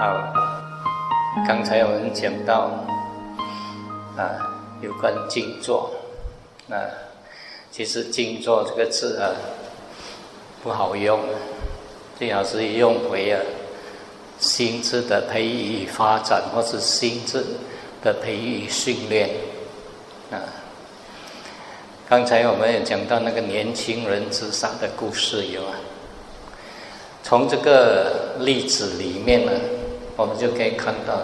好，刚才我们讲到啊，有关静坐，那其实静坐这个字啊不好用，最好是用回啊心智的培育与发展，或是心智的培育训练啊。刚才我们也讲到那个年轻人自杀的故事有啊，从这个例子里面呢。我们就可以看到，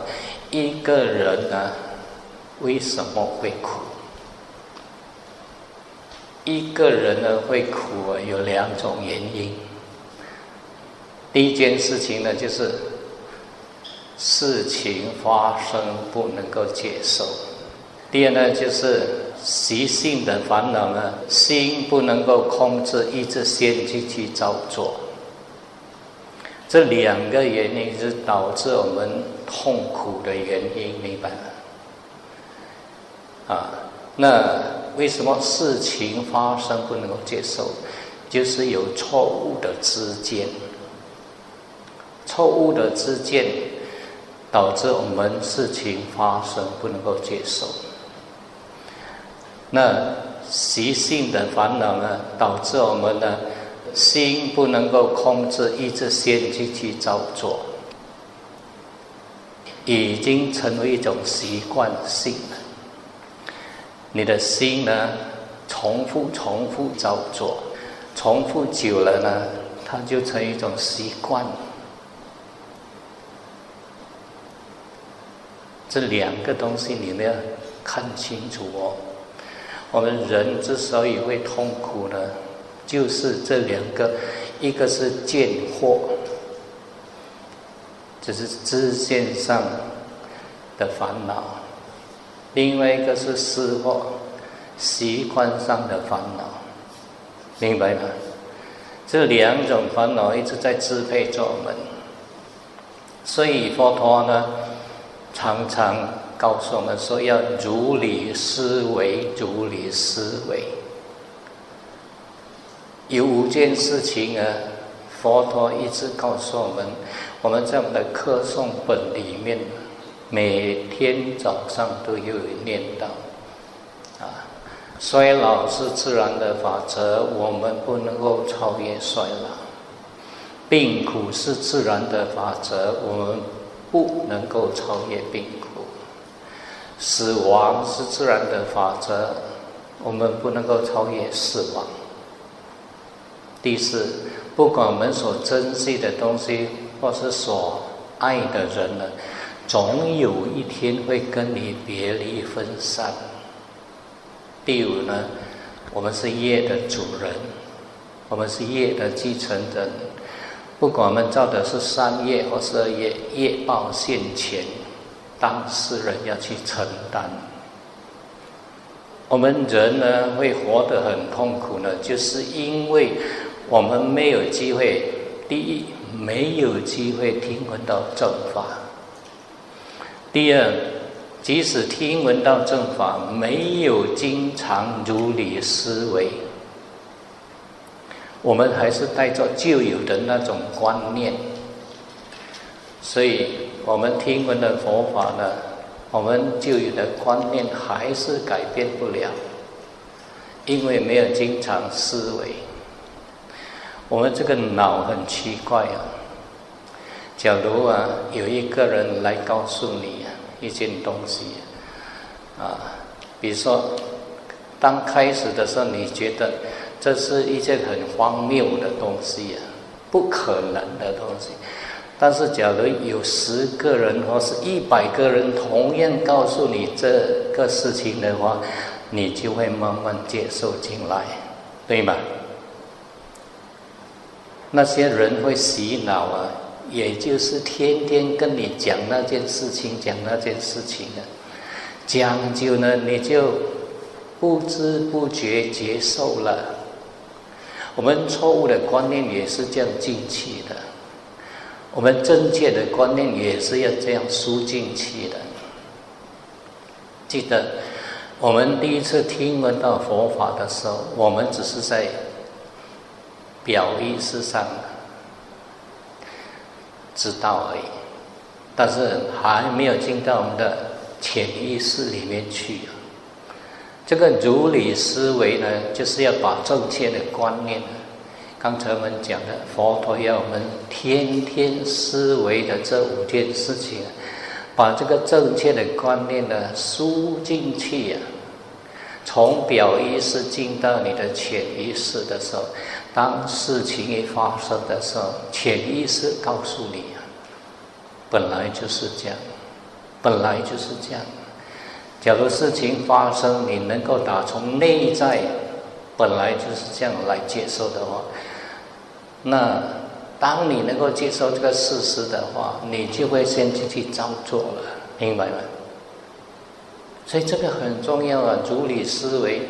一个人呢，为什么会苦？一个人呢会苦啊，有两种原因。第一件事情呢，就是事情发生不能够接受；第二呢，就是习性的烦恼呢，心不能够控制，一直先去去照做。这两个原因是导致我们痛苦的原因，明白吗？啊，那为什么事情发生不能够接受？就是有错误的知见，错误的知见导致我们事情发生不能够接受。那习性的烦恼呢，导致我们的。心不能够控制，一直先去去照做，已经成为一种习惯性了。你的心呢，重复重复照做，重复久了呢，它就成一种习惯。这两个东西你们要看清楚哦。我们人之所以会痛苦呢？就是这两个，一个是见惑，这是知见上的烦恼；另外一个是思惑，习惯上的烦恼。明白吗？这两种烦恼一直在支配着我们，所以佛陀呢，常常告诉我们说要如理思维，如理思维。有五件事情啊，佛陀一直告诉我们，我们在我们的课诵本里面，每天早上都有念到。啊，衰老是自然的法则，我们不能够超越衰老；病苦是自然的法则，我们不能够超越病苦；死亡是自然的法则，我们不能够超越死亡。第四，不管我们所珍惜的东西，或是所爱的人呢，总有一天会跟你别离分散。第五呢，我们是业的主人，我们是业的继承人，不管我们造的是善业或是二业，业报现前，当事人要去承担。我们人呢，会活得很痛苦呢，就是因为。我们没有机会，第一没有机会听闻到正法；第二，即使听闻到正法，没有经常如理思维，我们还是带着旧有的那种观念，所以我们听闻的佛法呢，我们旧有的观念还是改变不了，因为没有经常思维。我们这个脑很奇怪啊！假如啊，有一个人来告诉你啊一件东西啊，比如说，当开始的时候，你觉得这是一件很荒谬的东西啊，不可能的东西。但是，假如有十个人或是一百个人同样告诉你这个事情的话，你就会慢慢接受进来，对吗？那些人会洗脑啊，也就是天天跟你讲那件事情，讲那件事情的，讲究呢，你就不知不觉接受了。我们错误的观念也是这样进去的。我们正确的观念也是要这样输进去的。记得我们第一次听闻到佛法的时候，我们只是在表意识上知道而已，但是还没有进到我们的潜意识里面去。这个如理思维呢，就是要把正确的观念。刚才我们讲的，佛陀要我们天天思维的这五件事情，把这个正确的观念呢输进去呀。从表意识进到你的潜意识的时候，当事情一发生的时候，潜意识告诉你啊，本来就是这样，本来就是这样。假如事情发生，你能够打从内在本来就是这样来接受的话。那，当你能够接受这个事实的话，你就会先去去照做了，明白吗？所以这个很重要啊！如理思维，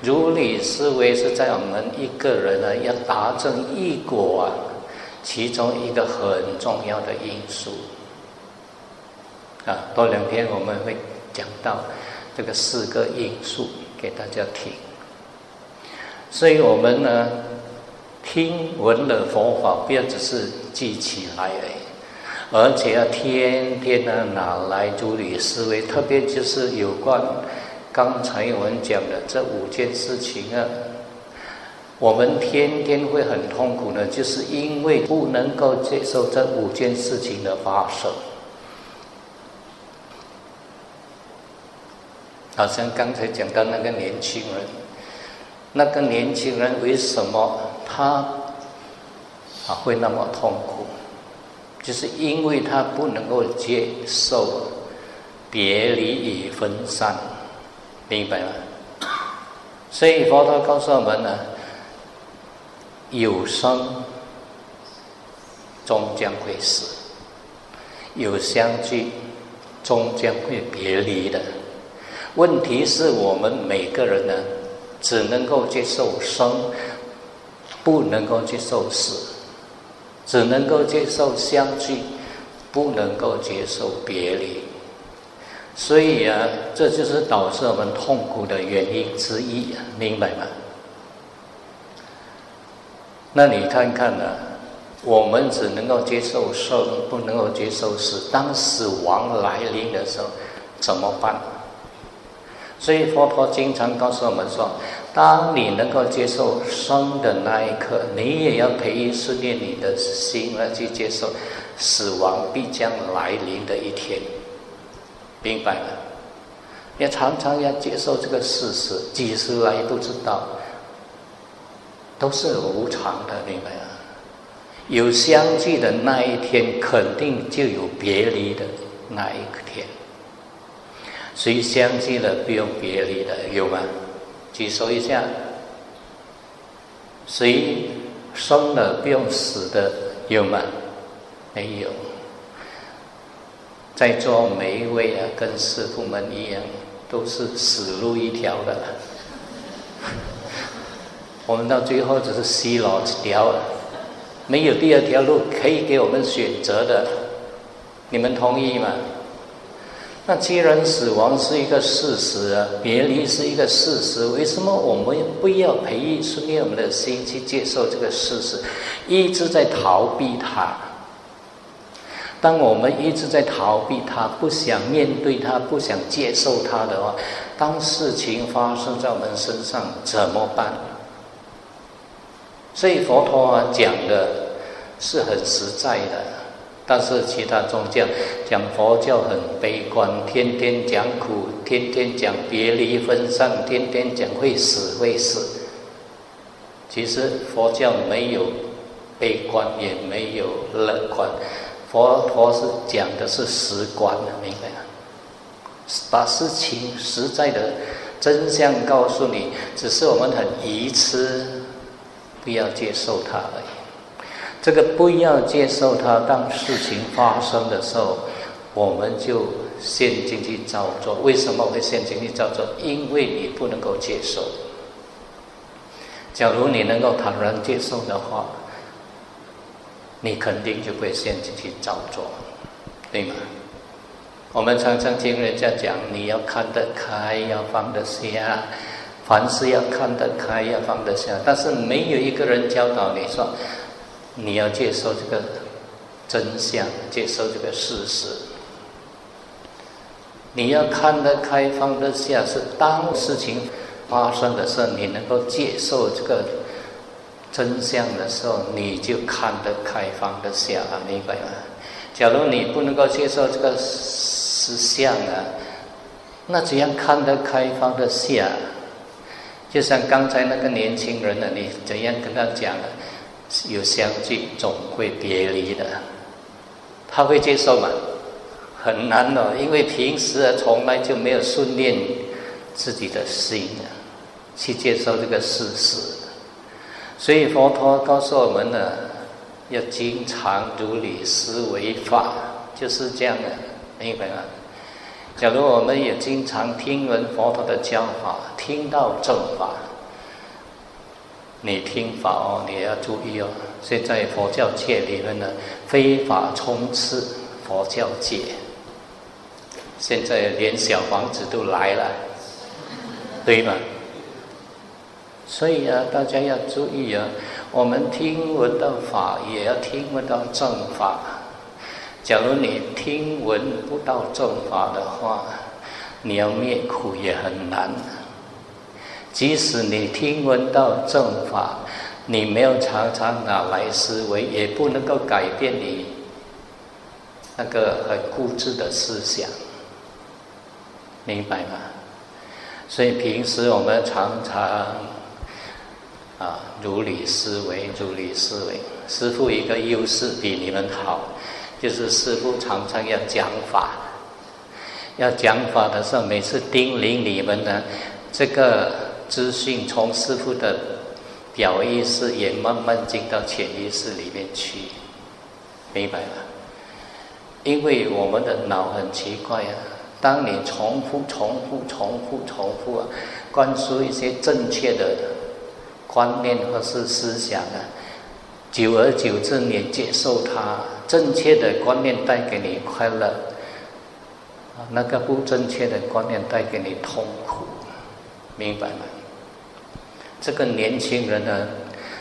如理思维是在我们一个人呢要达成一果啊，其中一个很重要的因素。啊，多两天我们会讲到这个四个因素给大家听。所以我们呢。听闻了佛法，不要只是记起来而已，而且要天天的拿来处理思维。特别就是有关刚才我们讲的这五件事情啊，我们天天会很痛苦呢，就是因为不能够接受这五件事情的发生。好像刚才讲到那个年轻人，那个年轻人为什么？他啊会那么痛苦，就是因为他不能够接受别离与分散，明白吗？所以佛陀告诉我们呢，有生终将会死，有相聚终将会别离的。问题是我们每个人呢，只能够接受生。不能够接受死，只能够接受相聚，不能够接受别离。所以啊，这就是导致我们痛苦的原因之一，明白吗？那你看看呢？我们只能够接受生，不能够接受死。当死亡来临的时候，怎么办？所以佛陀经常告诉我们说。当你能够接受生的那一刻，你也要培育训练你的心来去接受死亡必将来临的一天，明白吗？也常常要接受这个事实，几时来不知道，都是无常的，明白吗？有相聚的那一天，肯定就有别离的那一天。谁相信了不用别离的，有吗？举手一下，谁生了不用死的有吗？没有。在座每一位啊，跟师傅们一样，都是死路一条的。我们到最后只是死路一条，没有第二条路可以给我们选择的。你们同意吗？那既然死亡是一个事实，别离是一个事实，为什么我们不要培育训练我们的心去接受这个事实？一直在逃避它。当我们一直在逃避它，不想面对它，不想接受它的话，当事情发生在我们身上怎么办？所以佛陀讲的是很实在的。但是其他宗教讲佛教很悲观，天天讲苦，天天讲别离分散，天天讲会死会死。其实佛教没有悲观，也没有乐观，佛陀是讲的是实观，明白吗？把事情实在的真相告诉你，只是我们很愚痴，不要接受它而已。这个不要接受它。当事情发生的时候，我们就陷进去照做。为什么会陷进去照做？因为你不能够接受。假如你能够坦然接受的话，你肯定就会陷进去照做，对吗？我们常常听人家讲，你要看得开，要放得下，凡事要看得开，要放得下。但是没有一个人教导你说，你要接受这个真相，接受这个事实。你要看得开，放得下，是当事情发生的时候，你能够接受这个真相的时候，你就看得开，放得下，明白吗？假如你不能够接受这个。实相啊，那怎样看得开放得下？就像刚才那个年轻人呢，你怎样跟他讲？有相聚总会别离的，他会接受吗？很难哦，因为平时啊从来就没有训练自己的心啊，去接受这个事实。所以佛陀告诉我们呢，要经常如理思维法，就是这样的，明白吗？假如我们也经常听闻佛陀的教法，听到正法，你听法哦，你要注意哦。现在佛教界里面呢，非法充斥佛教界，现在连小房子都来了，对吗？所以啊，大家要注意啊，我们听闻到法，也要听闻到正法。假如你听闻不到正法的话，你要灭苦也很难。即使你听闻到正法，你没有常常拿来思维，也不能够改变你那个很固执的思想，明白吗？所以平时我们常常啊，如理思维，如理思维。师父一个优势比你们好。就是师父常常要讲法，要讲法的时候，每次叮咛你们呢，这个资讯从师傅的表意识也慢慢进到潜意识里面去，明白吗？因为我们的脑很奇怪啊，当你重复、重复、重复、重复啊，灌输一些正确的观念或是思想啊，久而久之，你接受它。正确的观念带给你快乐，那个不正确的观念带给你痛苦，明白吗？这个年轻人呢，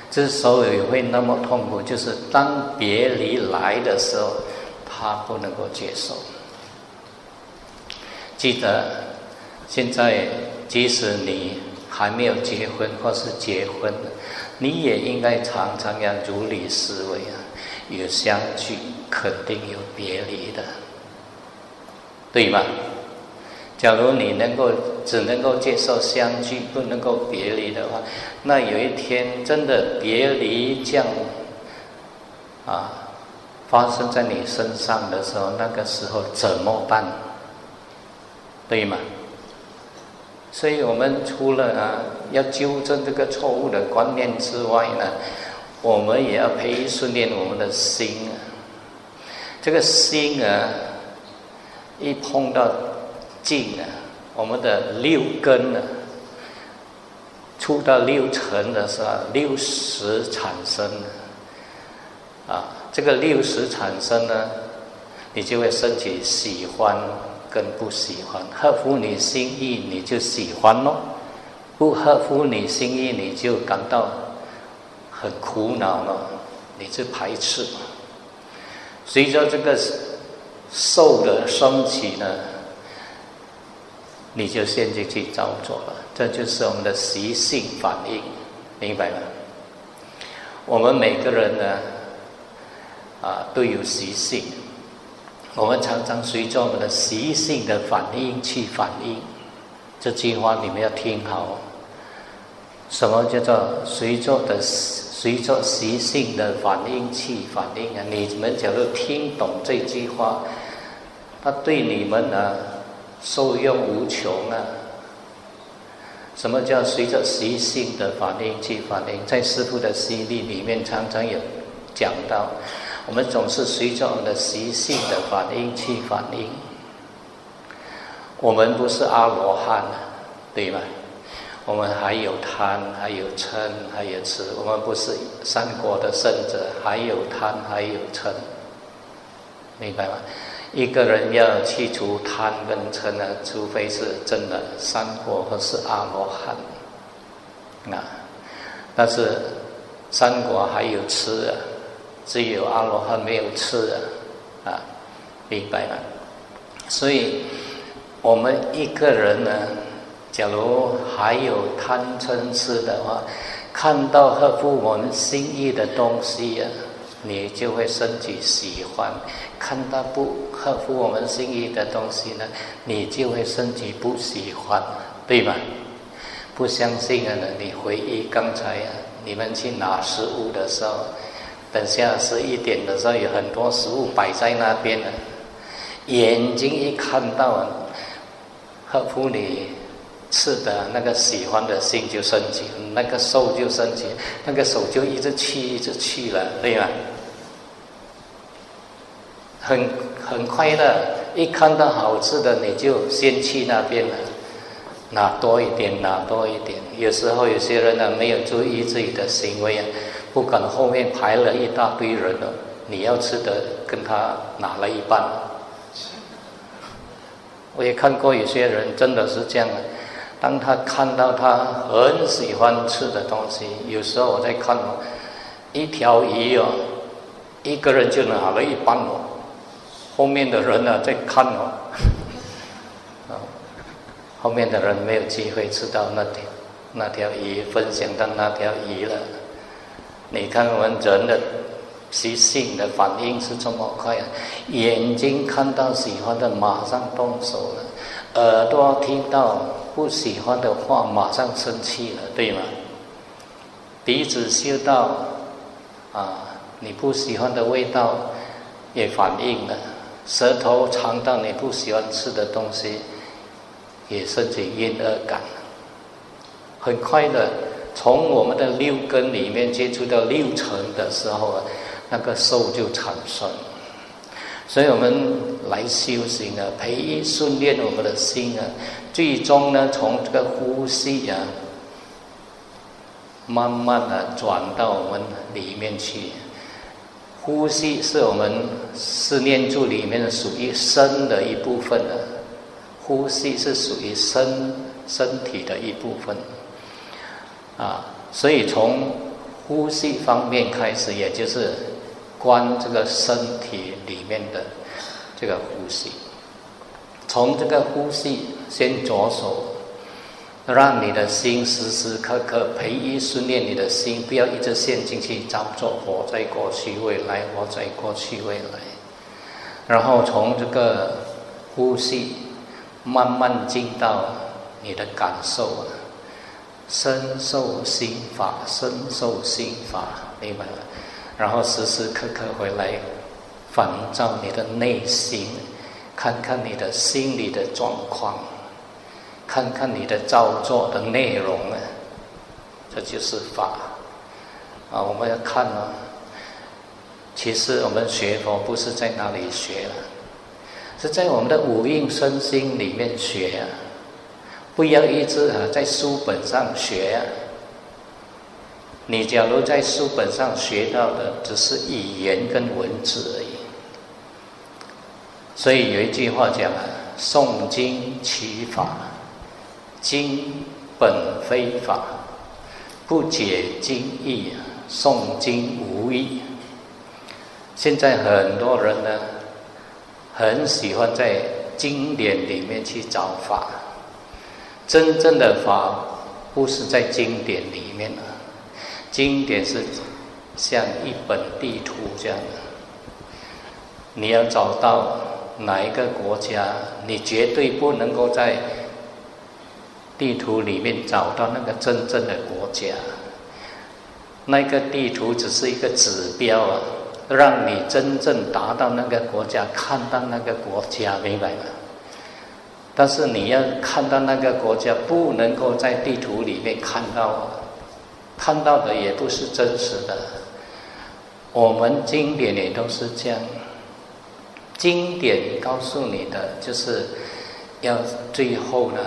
之所以会那么痛苦，就是当别离来的时候，他不能够接受。记得，现在即使你还没有结婚或是结婚，你也应该常常要如理思维啊。有相聚，肯定有别离的，对吧？假如你能够只能够接受相聚，不能够别离的话，那有一天真的别离将啊发生在你身上的时候，那个时候怎么办？对吗？所以我们除了啊要纠正这个错误的观念之外呢？我们也要培训练我们的心啊，这个心啊，一碰到静啊，我们的六根啊，出到六尘的时候，六识产生啊，这个六识产生呢，你就会升起喜欢跟不喜欢，合乎你心意你就喜欢咯，不合乎你心意你就感到。很苦恼了，你就排斥。随着这个受的升起呢，你就陷进去照做了。这就是我们的习性反应，明白吗？我们每个人呢，啊，都有习性。我们常常随着我们的习性的反应去反应。这句话你们要听好。什么叫做随着的？随着习性的反应去反应啊！你们假如听懂这句话，它对你们呢受用无穷啊！什么叫随着习性的反应去反应？在师傅的心力里面常常有讲到，我们总是随着我们的习性的反应去反应。我们不是阿罗汉，对吗？我们还有贪，还有嗔，还有痴。我们不是三国的圣者，还有贪，还有嗔，明白吗？一个人要去除贪跟嗔呢，除非是真的三国或是阿罗汉啊。但是三国还有痴啊，只有阿罗汉没有痴啊，啊，明白吗？所以我们一个人呢。假如还有贪嗔痴的话，看到合乎我们心意的东西啊，你就会升起喜欢；看到不合乎我们心意的东西呢，你就会升起不喜欢，对吗？不相信啊？你回忆刚才啊，你们去拿食物的时候，等下十一点的时候，有很多食物摆在那边呢，眼睛一看到啊合乎你。吃的，那个喜欢的心就升起，那个手就升起，那个手就一直去，一直去了，对吧？很很快乐，一看到好吃的，你就先去那边了，拿多一点，拿多一点。有时候有些人呢，没有注意自己的行为啊，不管后面排了一大堆人了，你要吃的跟他拿了一半。我也看过有些人真的是这样的。当他看到他很喜欢吃的东西，有时候我在看哦，一条鱼哦，一个人就拿了一半哦，后面的人呢在看哦，啊，后面的人没有机会吃到那条那条鱼，分享到那条鱼了。你看我们人的习性的反应是这么快啊，眼睛看到喜欢的马上动手了，耳朵听到。不喜欢的话，马上生气了，对吗？鼻子嗅到啊，你不喜欢的味道也反应了；舌头尝到你不喜欢吃的东西，也升起厌恶感。很快的，从我们的六根里面接触到六尘的时候啊，那个受就产生。所以我们来修行啊，培育训练我们的心啊。最终呢，从这个呼吸啊，慢慢的转到我们里面去。呼吸是我们思念住里面的属于身的一部分的，呼吸是属于身身体的一部分。啊，所以从呼吸方面开始，也就是观这个身体里面的这个呼吸。从这个呼吸先着手，让你的心时时刻刻培育训练你的心，不要一直陷进去，找作活在过去未来，活在过去未来。然后从这个呼吸慢慢进到你的感受啊，身受心法，身受心法，明白了？然后时时刻刻回来反照你的内心。看看你的心理的状况，看看你的造作的内容啊，这就是法啊！我们要看啊，其实我们学佛不是在哪里学了，是在我们的五蕴身心里面学啊！不要一直啊在书本上学啊！你假如在书本上学到的只是语言跟文字而已。所以有一句话讲啊：“诵经取法，经本非法，不解经义，诵经无益。”现在很多人呢，很喜欢在经典里面去找法，真正的法不是在经典里面啊，经典是像一本地图这样的，你要找到。哪一个国家，你绝对不能够在地图里面找到那个真正的国家。那个地图只是一个指标啊，让你真正达到那个国家，看到那个国家，明白吗？但是你要看到那个国家，不能够在地图里面看到，看到的也不是真实的。我们经典也都是这样。经典告诉你的，就是要最后呢，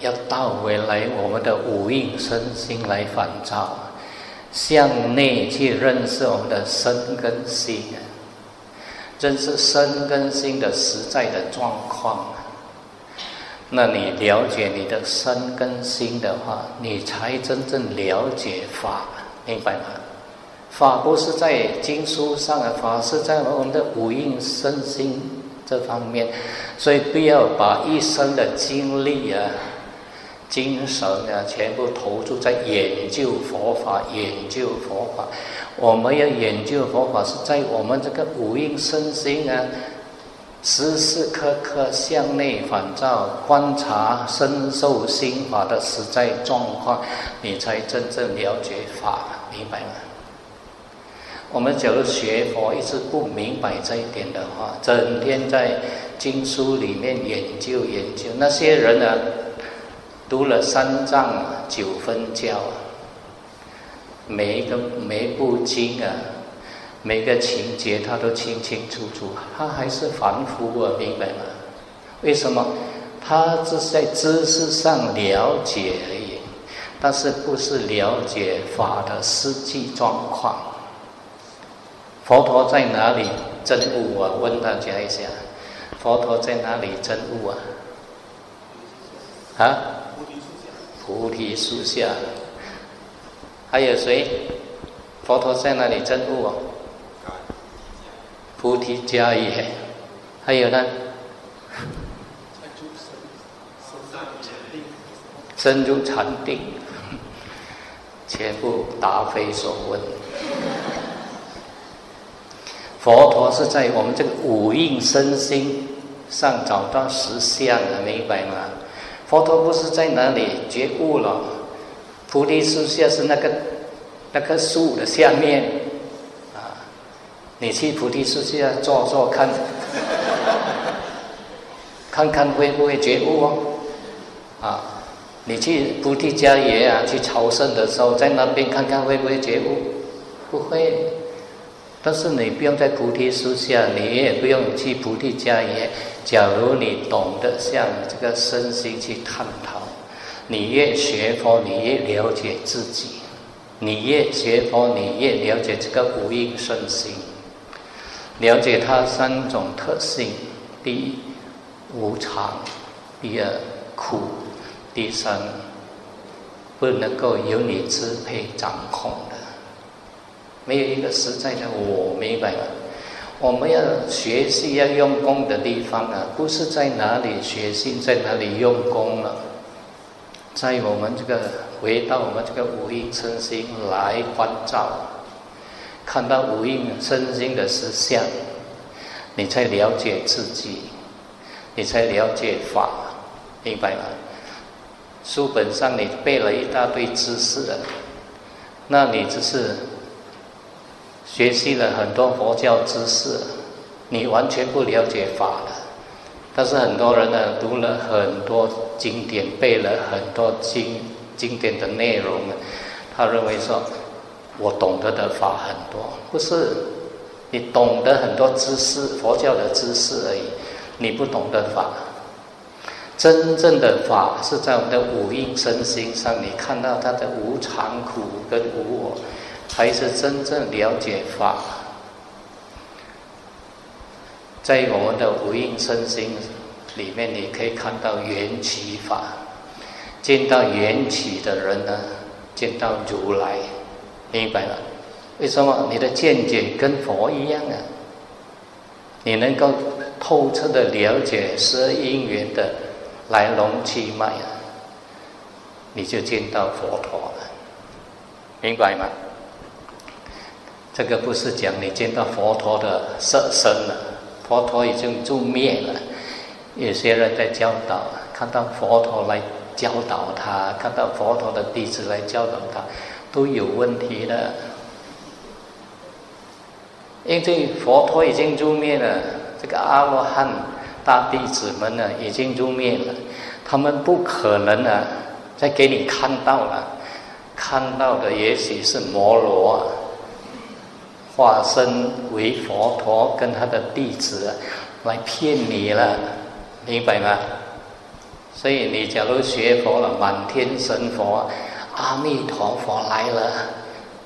要倒回来我们的五蕴身心来反照，向内去认识我们的身跟心，认识身跟心的实在的状况。那你了解你的身跟心的话，你才真正了解法，明白吗？法不是在经书上啊，法是在我们的五蕴身心这方面，所以不要把一生的精力啊、精神啊，全部投注在研究佛法、研究佛法。我们要研究佛法，是在我们这个五蕴身心啊。时时刻刻向内反照，观察深受心法的实在状况，你才真正了解法，明白吗？我们假如学佛一直不明白这一点的话，整天在经书里面研究研究，那些人呢，读了三藏九分教，每一个每一部经啊。每个情节他都清清楚楚，他还是凡夫啊，明白吗？为什么？他只是在知识上了解而已，但是不是了解法的实际状况。佛陀在哪里真悟啊？问大家一下，佛陀在哪里真悟啊？啊？菩提树下。还有谁？佛陀在哪里真悟啊？菩提迦叶，还有呢？深入禅定，全部答非所问。佛陀是在我们这个五蕴身心上找到实相的，明白吗？佛陀不是在哪里觉悟了？菩提树下是那个那棵树的下面。啊你去菩提树下坐坐看，看看会不会觉悟哦？啊，你去菩提迦耶啊，去朝圣的时候，在那边看看会不会觉悟？不会。但是你不用在菩提树下，你也不用去菩提迦耶。假如你懂得向这个身心去探讨，你越学佛，你越了解自己；你越学佛，你越了解这个无因身心。了解它三种特性：第一，无常；第二，苦；第三，不能够由你支配掌控的。没有一个实在的我，明白吗？我们要学习要用功的地方啊，不是在哪里学习，在哪里用功了，在我们这个回到我们这个五蕴身心来关照。看到五蕴身心的实相，你才了解自己，你才了解法，明白吗？书本上你背了一大堆知识，那你只是学习了很多佛教知识，你完全不了解法了。但是很多人呢，读了很多经典，背了很多经经典的内容，他认为说。我懂得的法很多，不是你懂得很多知识，佛教的知识而已。你不懂得法，真正的法是在我们的五蕴身心上，你看到它的无常、苦跟无我，才是真正了解法。在我们的无印身心里面，你可以看到缘起法，见到缘起的人呢，见到如来。明白了，为什么你的见解跟佛一样啊？你能够透彻的了解十二因缘的来龙去脉啊，你就见到佛陀了，明白吗？这个不是讲你见到佛陀的色身了，佛陀已经住灭了。有些人在教导，看到佛陀来教导他，看到佛陀的弟子来教导他。都有问题的，因为佛陀已经入灭了，这个阿罗汉大弟子们呢已经入灭了，他们不可能啊再给你看到了，看到的也许是摩罗啊化身为佛陀跟他的弟子来骗你了，明白吗？所以你假如学佛了，满天神佛，阿弥陀佛来了，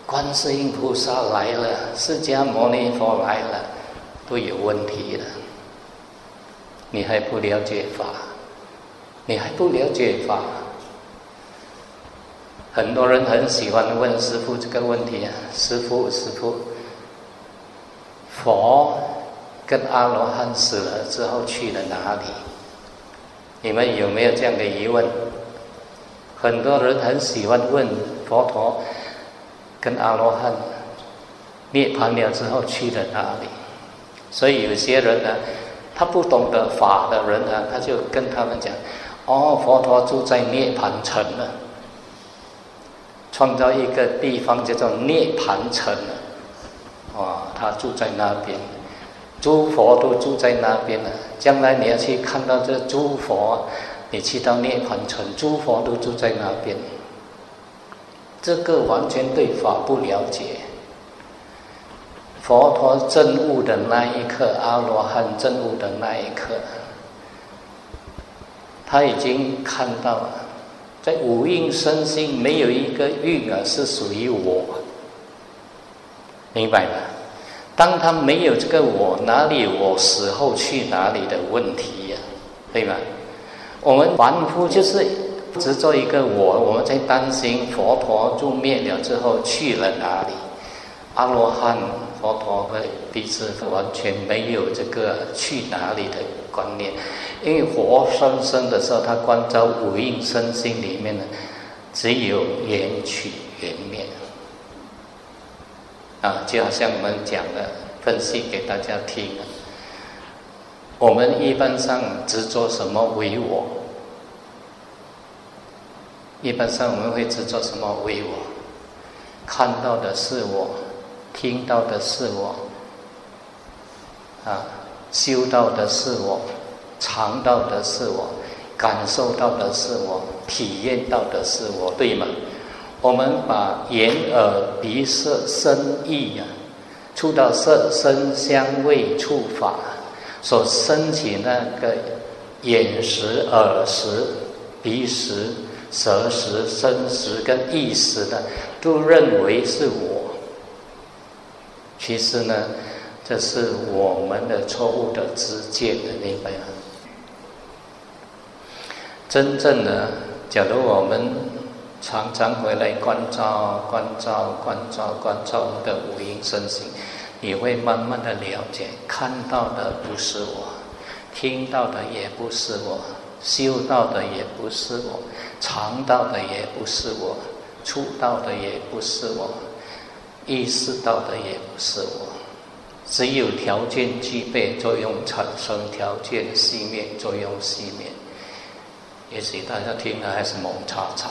观世音菩萨来了，释迦牟尼佛来了，都有问题了。你还不了解法，你还不了解法。很多人很喜欢问师傅这个问题啊，师傅，师傅，佛跟阿罗汉死了之后去了哪里？你们有没有这样的疑问？很多人很喜欢问佛陀跟阿罗汉涅槃了之后去了哪里？所以有些人呢，他不懂得法的人呢，他就跟他们讲：哦，佛陀住在涅槃城了。创造一个地方叫做涅盘城，哇，他住在那边，诸佛都住在那边了。将来你要去看到这诸佛，你去到涅盘城，诸佛都住在那边。这个完全对法不了解。佛陀证悟的那一刻，阿罗汉证悟的那一刻，他已经看到了。在五蕴身心，没有一个蕴啊是属于我，明白吗？当他没有这个我，哪里我死后去哪里的问题呀？对吗？我们凡夫就是执着一个我，我们在担心佛陀入灭了之后去了哪里？阿罗汉、佛陀和彼此完全没有这个去哪里的观念。因为活生生的时候，他关照五蕴身心里面呢，只有缘起缘灭啊，就好像我们讲的分析给大家听。我们一般上执着什么为我？一般上我们会执着什么为我？看到的是我，听到的是我，啊，修到的是我。尝到的是我，感受到的是我，体验到的是我，对吗？我们把眼、耳、鼻、舌、身、意呀，触到色、声、香味、触法，所升起那个眼识、耳识、鼻识、舌识、身识跟意识的，都认为是我。其实呢，这是我们的错误的知见的，明白吗？真正的，假如我们常常回来关照、关照、关照、关照我们的五阴身心，你会慢慢的了解，看到的不是我，听到的也不是我，修到的也不是我，尝到的也不是我，触到的也不是我，意识到的也不是我，只有条件具备，作用产生；条件熄灭，作用熄灭。也许大家听了还是蒙叉叉，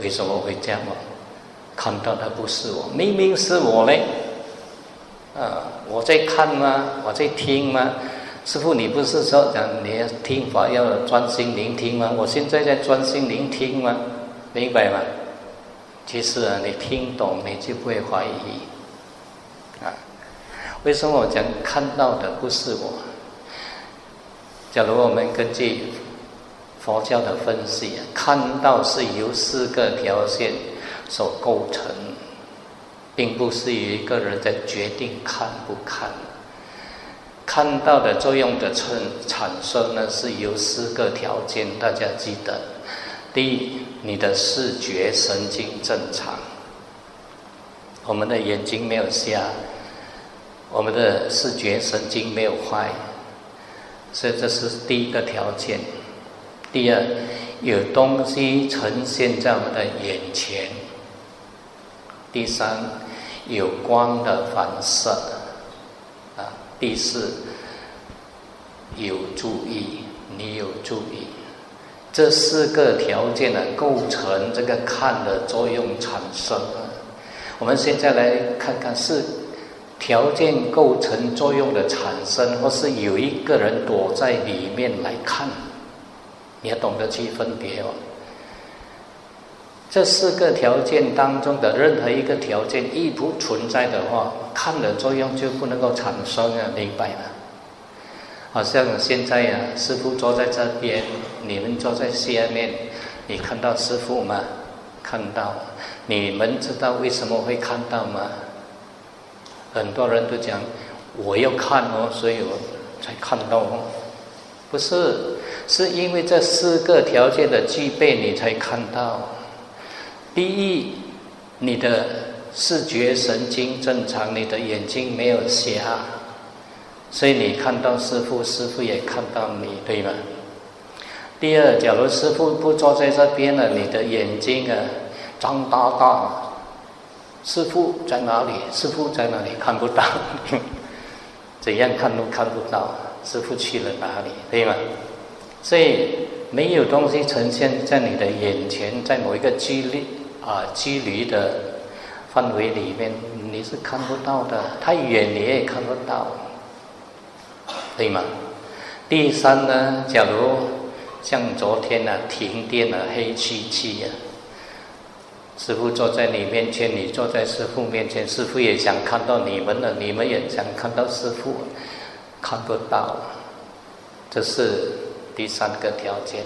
为什么会这样？看到的不是我，明明是我嘞！啊，我在看吗？我在听吗？师傅，你不是说讲你要听法要专心聆听吗？我现在在专心聆听吗？明白吗？其实啊，你听懂你就不会怀疑啊。为什么我讲看到的不是我？假如我们根据。佛教的分析，看到是由四个条件所构成，并不是一个人在决定看不看。看到的作用的产产生呢，是由四个条件，大家记得：第一，你的视觉神经正常，我们的眼睛没有瞎，我们的视觉神经没有坏，所以这是第一个条件。第二，有东西呈现在我们的眼前。第三，有光的反射。啊，第四，有注意，你有注意。这四个条件呢，构成这个看的作用产生。我们现在来看看，是条件构成作用的产生，或是有一个人躲在里面来看。你要懂得去分别哦。这四个条件当中的任何一个条件一不存在的话，看的作用就不能够产生啊，明白吗？好像现在呀，师傅坐在这边，你们坐在下面，你看到师傅吗？看到。你们知道为什么会看到吗？很多人都讲，我要看哦，所以我才看到哦。不是，是因为这四个条件的具备，你才看到。第一，你的视觉神经正常，你的眼睛没有瞎，所以你看到师傅，师傅也看到你，对吗？第二，假如师傅不坐在这边了，你的眼睛啊张大大，师傅在哪里？师傅在哪里？看不到，怎样看都看不到，师傅去了哪里？对吗？所以没有东西呈现在你的眼前，在某一个距离啊距离的范围里面，你是看不到的。太远你也看不到，对吗？第三呢，假如。像昨天呢，停电了，黑漆漆呀。师傅坐在你面前，你坐在师傅面前，师傅也想看到你们了，你们也想看到师傅，看不到。这是第三个条件。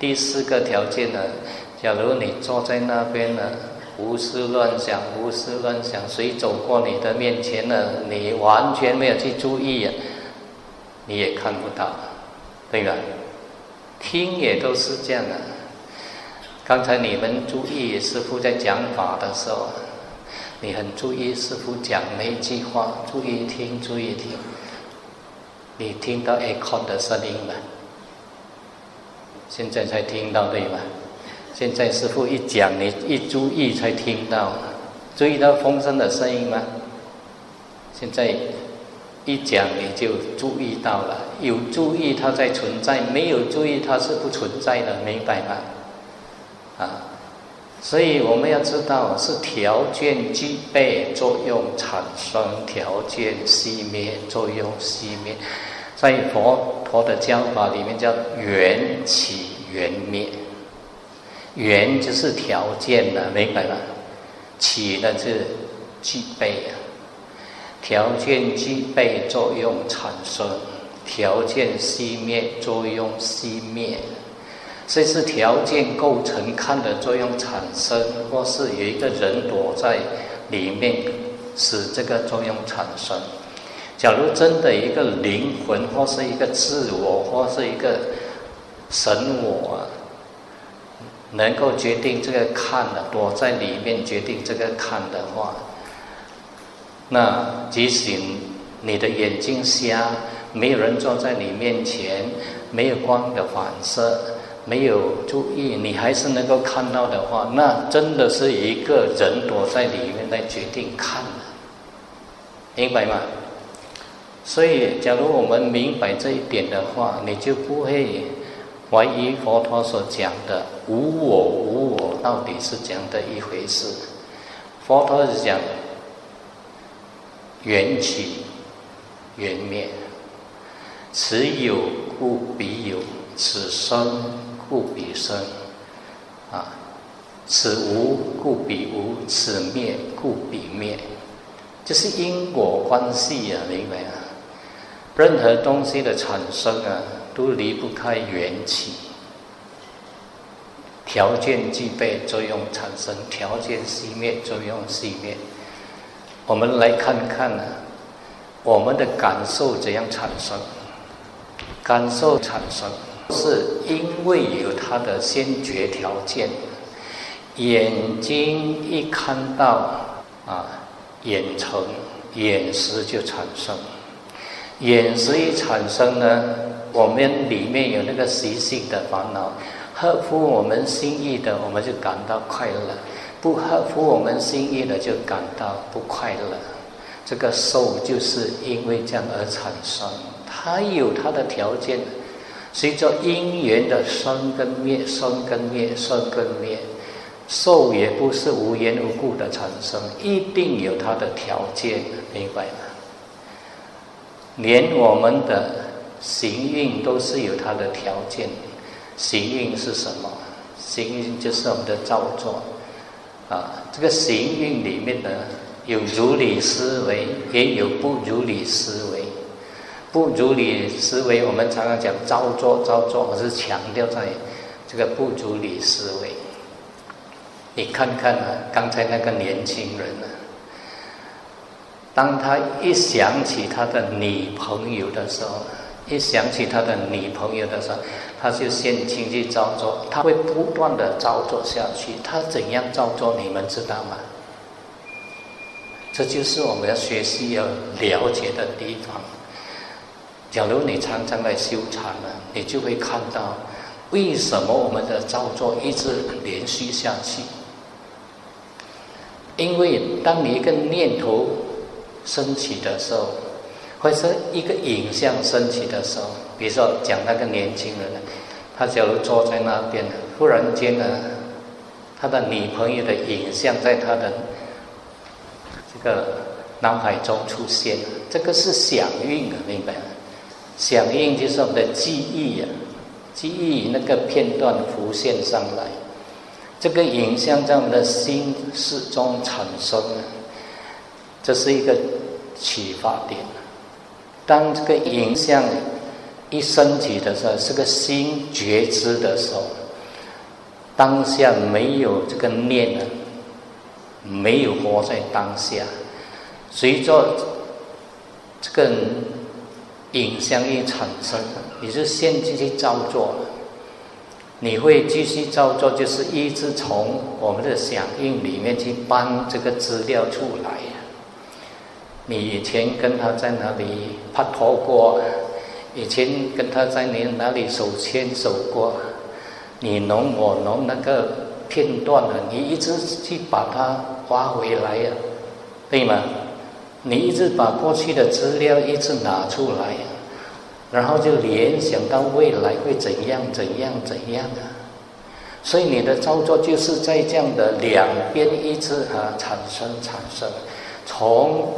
第四个条件呢，假如你坐在那边呢，胡思乱想，胡思乱想，谁走过你的面前呢？你完全没有去注意呀，你也看不到，对吧？听也都是这样的。刚才你们注意师傅在讲法的时候，你很注意师傅讲每一句话，注意听，注意听。你听到 echo 的声音吗？现在才听到对吧？现在师傅一讲，你一注意才听到，注意到风声的声音吗？现在。一讲你就注意到了，有注意它在存在，没有注意它是不存在的，明白吗？啊，所以我们要知道是条件具备，作用产生；条件熄灭，作用熄灭。在佛陀的教法里面叫缘起缘灭，缘就是条件了，明白吗？起呢是具备啊。条件具备，作用产生；条件熄灭，作用熄灭。这是条件构成看的作用产生，或是有一个人躲在里面，使这个作用产生。假如真的一个灵魂，或是一个自我，或是一个神我，能够决定这个看的，躲在里面决定这个看的话。那即使你的眼睛瞎，没有人坐在你面前，没有光的反射，没有注意，你还是能够看到的话，那真的是一个人躲在里面来决定看，明白吗？所以，假如我们明白这一点的话，你就不会怀疑佛陀所讲的无我无我到底是怎样的一回事。佛陀是讲。缘起缘灭，此有故彼有，此生故彼生，啊，此无故彼无，此灭故彼灭，这是因果关系啊，明白啊？任何东西的产生啊，都离不开缘起，条件具备，作用产生；条件熄灭，作用熄灭。我们来看看呢，我们的感受怎样产生？感受产生是因为有它的先决条件。眼睛一看到啊，眼成眼识就产生。眼识一产生呢，我们里面有那个习性的烦恼，合乎我们心意的，我们就感到快乐。不合乎我们心意的，就感到不快乐。这个受就是因为这样而产生，它有它的条件。随着因缘的生跟灭，生跟灭，生跟灭，受也不是无缘无故的产生，一定有它的条件，明白吗？连我们的行运都是有它的条件。行运是什么？行运就是我们的造作。啊，这个行运里面呢，有如理思维，也有不如理思维。不如理思维，我们常常讲造作造作，我是强调在这个不如理思维。你看看啊，刚才那个年轻人啊，当他一想起他的女朋友的时候，一想起他的女朋友的时候，他就先进去造作，他会不断的造作下去。他怎样造作，你们知道吗？这就是我们要学习要了解的地方。假如你常常来修禅呢，你就会看到为什么我们的造作一直连续下去。因为当你一个念头升起的时候，或者一个影像升起的时候，比如说讲那个年轻人，他假如坐在那边，忽然间呢，他的女朋友的影像在他的这个脑海中出现，这个是响应的，明白吗？响应就是我们的记忆啊，记忆那个片段浮现上来。这个影像在我们的心事中产生，这是一个启发点。当这个影像一升起的时候，这个心觉知的时候，当下没有这个念啊，没有活在当下。随着这个影像一产生，你就先进去照做。你会继续照做，就是一直从我们的响应里面去搬这个资料出来。你以前跟他在哪里拍拖过？以前跟他在你哪里手牵手过？你侬我侬那个片段呢？你一直去把它挖回来呀，对吗？你一直把过去的资料一直拿出来。然后就联想到未来会怎样怎样怎样啊，所以你的操作就是在这样的两边一直啊产生产生，从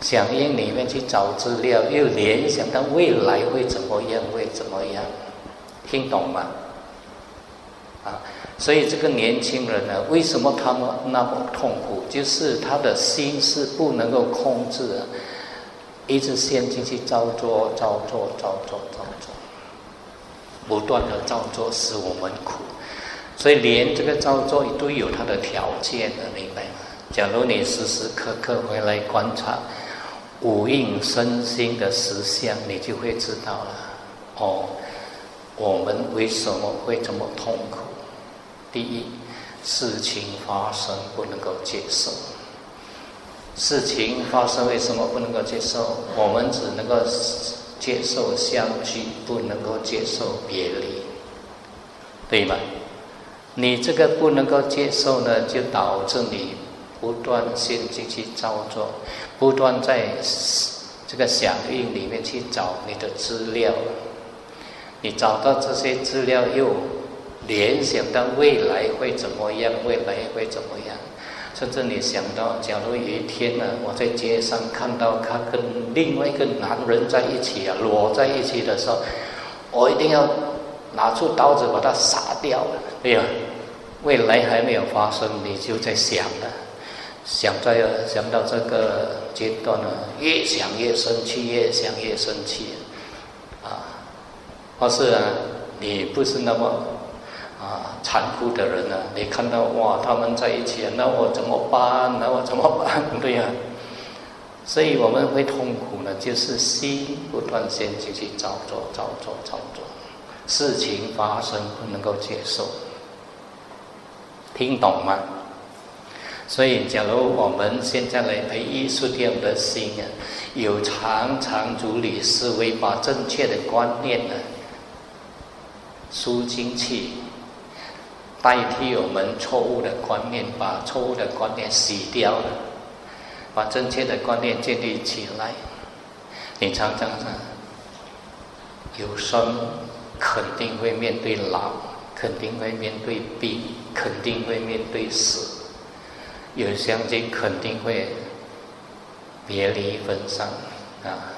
响应里面去找资料，又联想到未来会怎么样会怎么样，听懂吗？啊，所以这个年轻人呢，为什么他们那么痛苦？就是他的心是不能够控制的。一直陷进去造作、造作、造作、造作，不断的造作使我们苦，所以连这个造作都有它的条件的，明白吗？假如你时时刻刻回来观察五蕴身心的实相，你就会知道了。哦，我们为什么会这么痛苦？第一，事情发生不能够接受。事情发生，为什么不能够接受？我们只能够接受相聚，不能够接受别离，对吗？你这个不能够接受呢，就导致你不断陷进去造作，不断在这个响应里面去找你的资料。你找到这些资料，又联想到未来会怎么样？未来会怎么样？甚至你想到，假如有一天呢，我在街上看到他跟另外一个男人在一起啊，裸在一起的时候，我一定要拿出刀子把他杀掉了。对呀，未来还没有发生，你就在想了，想在想到这个阶段呢，越想越生气，越想越生气，啊，或是啊，你不是那么。残酷的人呢？你看到哇，他们在一起，那我怎么办？那我怎么办？对呀，所以我们会痛苦呢，就是心不断先进去造作、造作、造作，事情发生不能够接受，听懂吗？所以，假如我们现在来培育出这样的心啊，有常常主理思维，把正确的观念呢输进去。代替我们错误的观念，把错误的观念洗掉了，把正确的观念建立起来。你常常呢，有生肯定会面对老，肯定会面对病，肯定会面对死，有相近肯定会别离分散啊。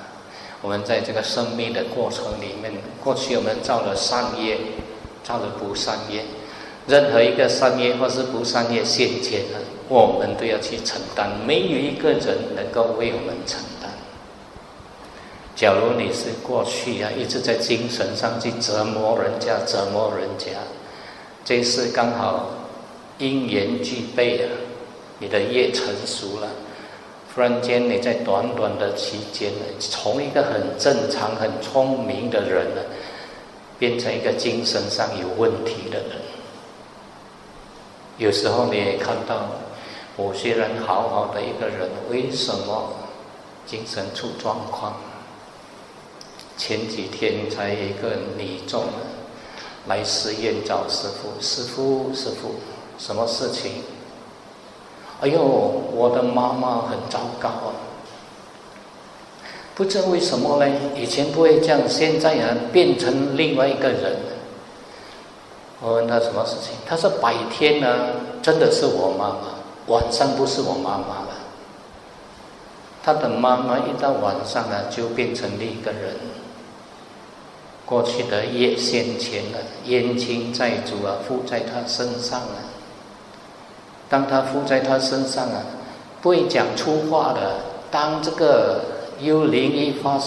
我们在这个生命的过程里面，过去我们造了善业，造了不善业。任何一个善业或是不善业现前呢，我们都要去承担，没有一个人能够为我们承担。假如你是过去啊，一直在精神上去折磨人家、折磨人家，这次刚好因缘具备啊，你的业成熟了，忽然间你在短短的期间呢，从一个很正常、很聪明的人呢，变成一个精神上有问题的人。有时候你也看到，某些人好好的一个人，为什么精神出状况？前几天才一个女众来寺院找师傅，师傅师傅，什么事情？哎呦，我的妈妈很糟糕啊！不知为什么呢？以前不会这样，现在啊变成另外一个人。我问他什么事情？他说白天呢真的是我妈妈，晚上不是我妈妈了。他的妈妈一到晚上啊就变成另一个人。过去的业先前了，冤亲债主啊，附在他身上了。当他附在他身上啊，不会讲粗话的。当这个幽灵一发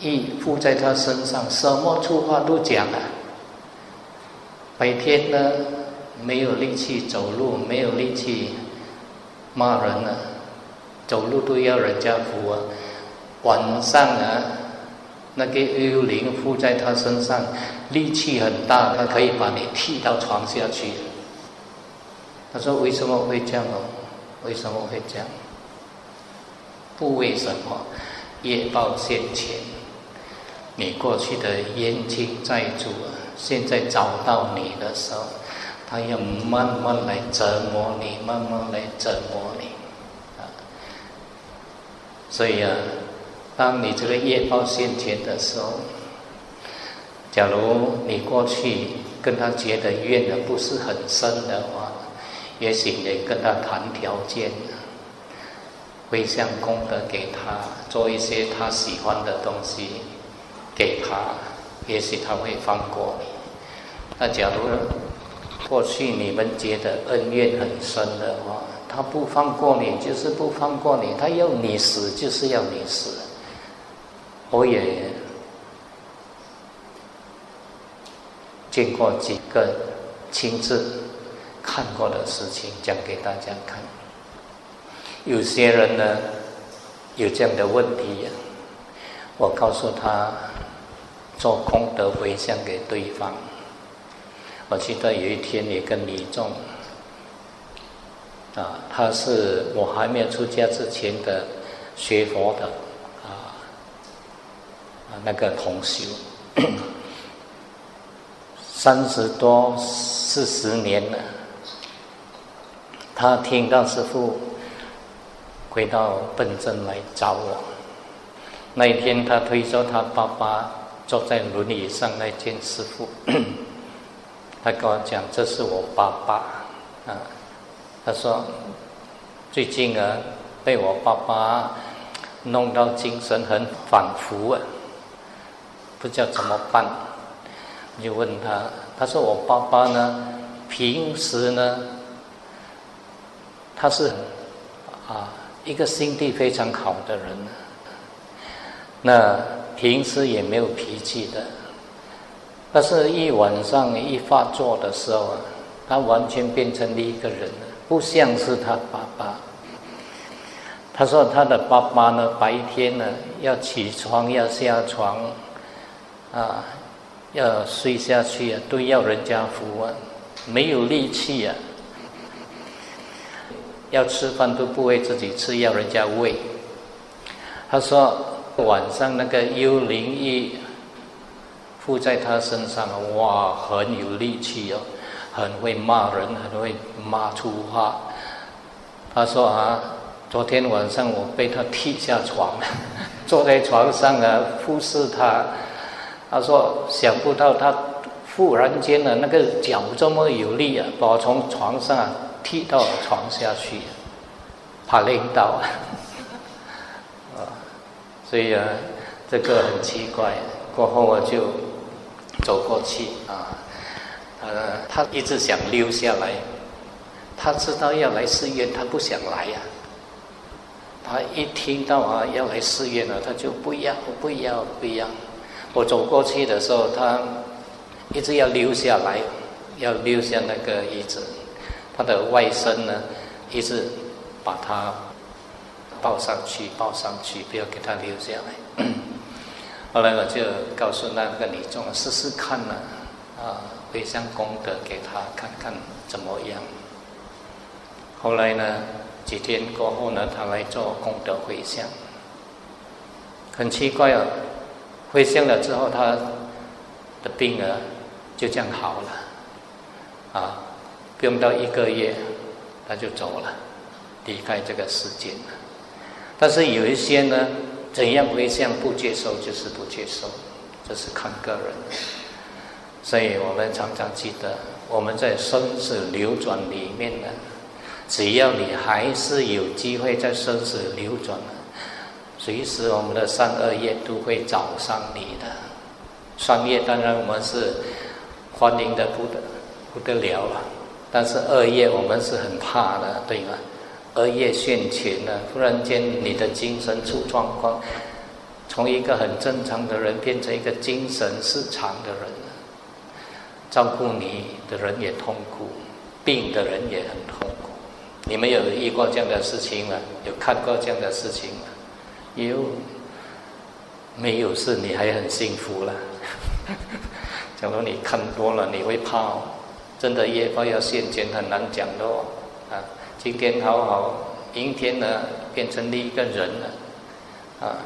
一附在他身上，什么粗话都讲啊。白天呢，没有力气走路，没有力气骂人了，走路都要人家扶啊。晚上啊。那个幽灵附在他身上，力气很大，他可以把你踢到床下去。他说：“为什么会这样哦？为什么会这样？不为什么？业报现前，你过去的冤亲债主啊，现在找到你的时候，他要慢慢来折磨你，慢慢来折磨你啊。所以啊。”当你这个业报现前的时候，假如你过去跟他结的怨呢不是很深的话，也许你跟他谈条件，回向功德给他，做一些他喜欢的东西给他，也许他会放过你。那假如过去你们结的恩怨很深的话，他不放过你就是不放过你，他要你死就是要你死。我也见过几个亲自看过的事情，讲给大家看。有些人呢有这样的问题，我告诉他做功德回向给对方。我记得有一天也跟李众啊，他是我还没有出家之前的学佛的啊。那个同修，三十多四十年了，他听到师傅回到本镇来找我。那一天，他推着他爸爸坐在轮椅上来见师傅。他跟我讲：“这是我爸爸啊。”他说：“最近啊，被我爸爸弄到精神很反复啊。”不知道怎么办，我就问他，他说我爸爸呢，平时呢，他是啊一个心地非常好的人，那平时也没有脾气的，但是一晚上一发作的时候啊，他完全变成另一个人了，不像是他爸爸。他说他的爸爸呢，白天呢要起床要下床。啊，要睡下去啊，都要人家扶啊，没有力气啊。要吃饭都不会自己吃，要人家喂。他说晚上那个幽灵一附在他身上，哇，很有力气哦，很会骂人，很会骂粗话。他说啊，昨天晚上我被他踢下床，坐在床上啊，忽视他。他说：“想不到他忽然间的那个脚这么有力啊，把我从床上踢到床下去，怕累到啊。所以啊，这个很奇怪。过后我就走过去啊，呃，他一直想溜下来，他知道要来寺院，他不想来呀。他一听到啊要来寺院了，他就不要不要不要。我走过去的时候，他一直要溜下来，要溜下那个椅子。他的外甥呢，一直把他抱上去，抱上去，不要给他留下来。后来我就告诉那个女众，试试看呢，啊，回向功德给他看看怎么样。后来呢？几天过后呢，他来做功德回向。很奇怪啊，回向了之后，他的病啊就这样好了，啊，不用到一个月，他就走了，离开这个世界了。但是有一些呢，怎样回向不接受就是不接受，这是看个人。所以我们常常记得，我们在生死流转里面呢。只要你还是有机会在生死流转，随时我们的善恶业都会找上你的。善业当然我们是欢迎的不得不得了了，但是恶业我们是很怕的，对吗？恶业现前呢，忽然间你的精神出状况，从一个很正常的人变成一个精神失常的人照顾你的人也痛苦，病的人也很痛苦。你们有遇过这样的事情吗？有看过这样的事情吗？有，没有事你还很幸福了。假如你看多了，你会怕，真的业报要现前很难讲的哦。今天好好，明天呢变成另一个人了，啊，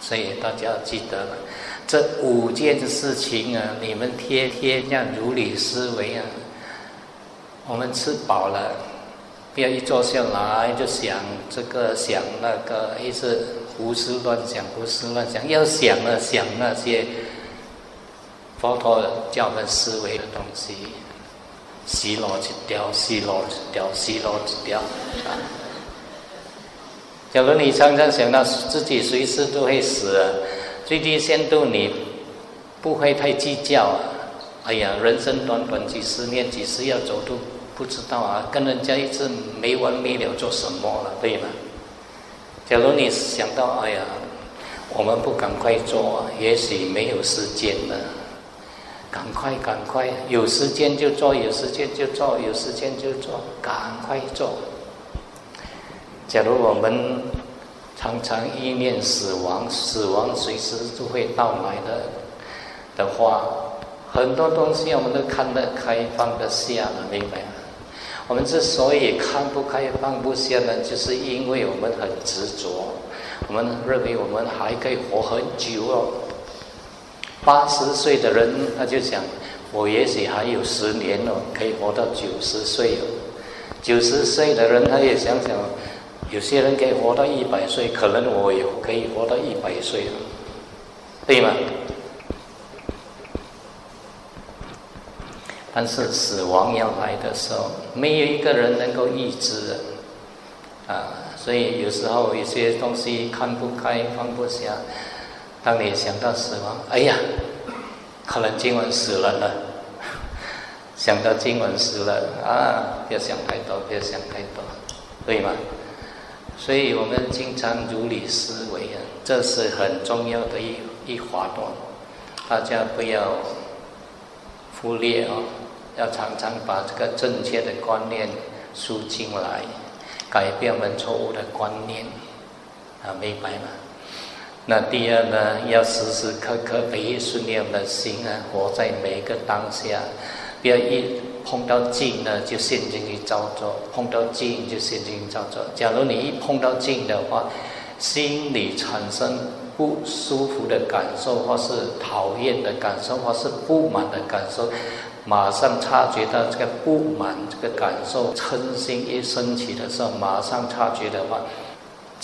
所以大家要记得，这五件事情啊，你们天天要如理思维啊。我们吃饱了。不要一坐下来就想这个想那个，一直胡思乱想，胡思乱想，要想了想那些佛陀教我们思维的东西，西罗一掉，西罗一掉，西罗一条啊！假如你常常想到自己随时都会死啊，最低限度你不会太计较啊！哎呀，人生短短几十年，几时要走都。不知道啊，跟人家一直没完没了做什么了，对吗？假如你想到，哎呀，我们不赶快做，也许没有时间了。赶快，赶快，有时间就做，有时间就做，有时间就做，赶快做。假如我们常常意念死亡，死亡随时都会到来的的话，很多东西我们都看得开放得下了，明白吗？我们之所以看不开、放不下呢，就是因为我们很执着，我们认为我们还可以活很久哦。八十岁的人他就想，我也许还有十年哦，可以活到九十岁哦。九十岁的人他也想想，有些人可以活到一百岁，可能我也可以活到一百岁了，对吗？但是死亡要来的时候，没有一个人能够预知的啊！所以有时候有些东西看不开、放不下。当你想到死亡，哎呀，可能今晚死了呢。想到今晚死了啊，不要想太多，不要想太多，对吗？所以我们经常如理思维啊，这是很重要的一一滑段，大家不要忽略哦。要常常把这个正确的观念输进来，改变我们错误的观念，啊，明白吗？那第二呢，要时时刻刻培育训练我们的心啊，活在每一个当下，不要一碰到境呢就陷进去造作，碰到境就陷进去造作。假如你一碰到境的话，心里产生不舒服的感受，或是讨厌的感受，或是不满的感受。马上察觉到这个不满，这个感受嗔心一升起的时候，马上察觉的话，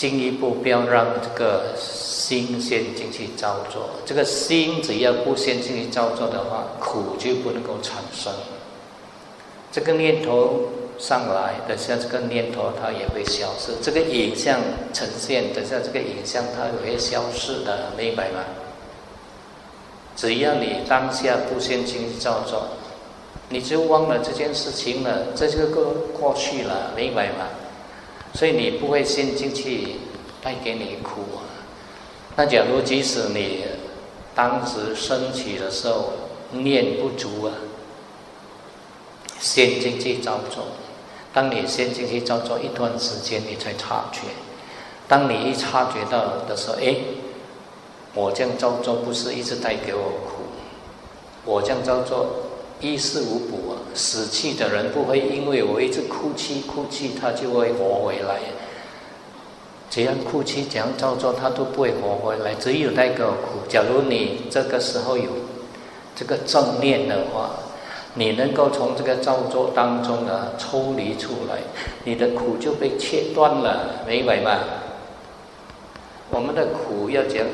进一步不要让这个心先进去造作。这个心只要不先进去造作的话，苦就不能够产生。这个念头上来，等下这个念头它也会消失。这个影像呈现，等下这个影像它也会消失的，明白吗？只要你当下不先进去造作。你就忘了这件事情了，这就过过去了，明白吗？所以你不会陷进去带给你苦啊。那假如即使你当时升起的时候念不足啊，陷进去造作，当你陷进去造作一段时间，你才察觉。当你一察觉到的时候，哎，我这样造作不是一直带给我苦，我这样造作一事无补啊。死去的人不会因为我一直哭泣哭泣，他就会活回来。怎样哭泣，怎样造作，他都不会活回来。只有那个苦。假如你这个时候有这个正念的话，你能够从这个造作当中呢抽离出来，你的苦就被切断了，明白吗？我们的苦要讲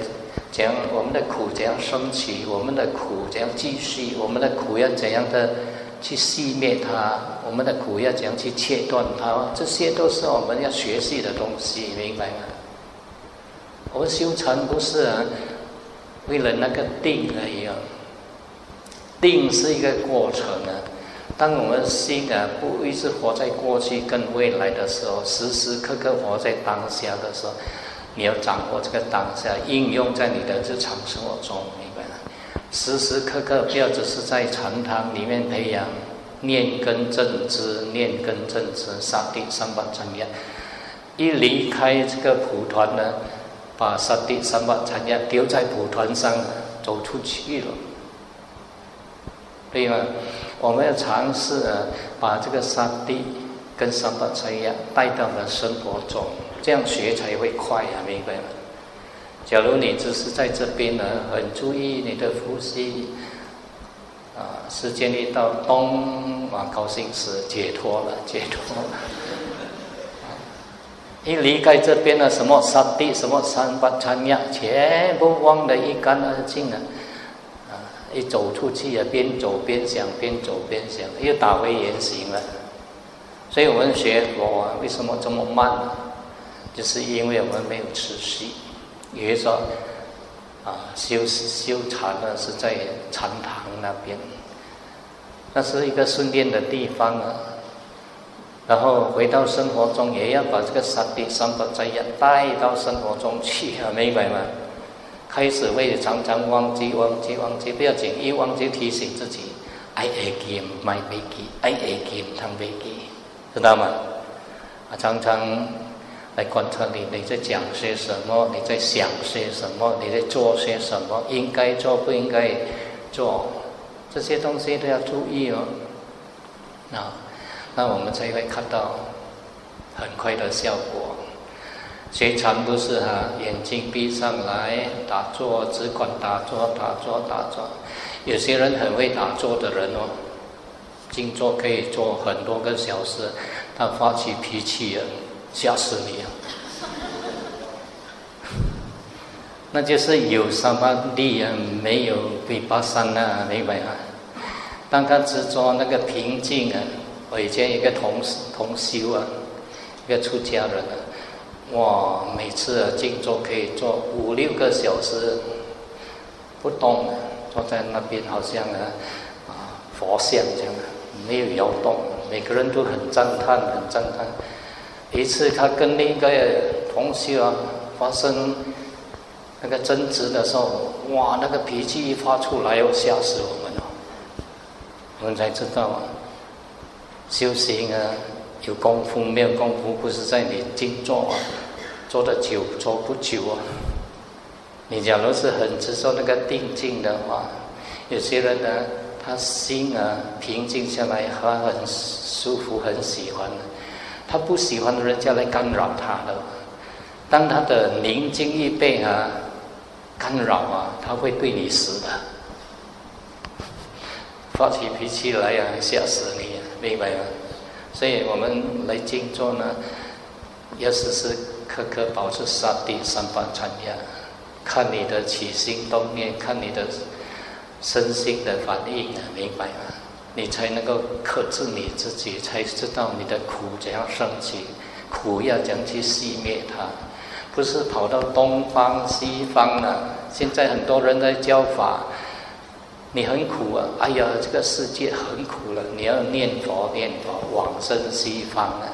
讲我们的苦怎样升起，我们的苦怎样继续，我们的苦要怎样的去熄灭它，我们的苦要怎样去切断它，这些都是我们要学习的东西，明白吗？我们修禅不是啊，为了那个定而已啊，定是一个过程啊。当我们心啊不一直活在过去跟未来的时候，时时刻刻活在当下的时候。你要掌握这个当下，应用在你的日常生活中，时时刻刻不要只是在禅堂里面培养念根正知、念根正知、杀地三宝禅呀。一离开这个蒲团呢，把杀地三宝禅呀丢在蒲团上，走出去了，对吗？我们要尝试啊，把这个杀地跟三宝禅呀带到了生活中。这样学才会快呀，明白吗？假如你只是在这边呢，很注意你的。呼吸，啊，时间一到，咚，啊，高兴死，解脱了，解脱了。一离开这边呢，什么沙地，什么三八参呀，全部忘得一干二净了。啊，一走出去啊，边走边想，边走边想，又打回原形了。所以我们学佛为什么这么慢呢？就是因为我们没有持续，比如说，啊，修修禅呢是在禅堂那边，那是一个训练的地方啊。然后回到生活中，也要把这个三谛三宝斋要带到生活中去啊，明白吗？开始会常常忘记忘记忘记，不要紧，一忘记提醒自己，I again my baby，I again 汤 baby，知道吗？啊，常常。来观察你，你在讲些什么？你在想些什么？你在做些什么？应该做不应该做？这些东西都要注意哦。啊，那我们才会看到很快的效果。学禅不是哈，眼睛闭上来打坐，只管打坐，打坐，打坐。有些人很会打坐的人哦，静坐可以坐很多个小时，他发起脾气了。吓死你啊！那就是有三八地啊，没有尾巴山啊，明白吗？当他执着那个平静啊，我以前一个同同修啊，一个出家人啊，哇，每次啊静坐可以坐五六个小时，不动，坐在那边好像啊啊佛像这样，没有摇动，每个人都很赞叹，很赞叹。一次，他跟另一个同学啊发生那个争执的时候，哇，那个脾气一发出来，要吓死我们了。我们才知道啊，修行啊，有功夫没有功夫，不是在你静坐啊，坐的久坐不久啊。你假如是很执着那个定静的话，有些人呢，他心啊平静下来，他很舒服，很喜欢的。他不喜欢人家来干扰他的，当他的宁静一被啊干扰啊，他会对你死的，发起脾气来呀，吓死你，明白吗？所以我们来静坐呢，要时时刻刻保持杀地三八禅呀，看你的起心动念，看你的身心的反应，明白吗？你才能够克制你自己，才知道你的苦怎样升起，苦要怎样去熄灭它，不是跑到东方西方了。现在很多人在教法，你很苦啊！哎呀，这个世界很苦了，你要念佛念佛，往生西方啊！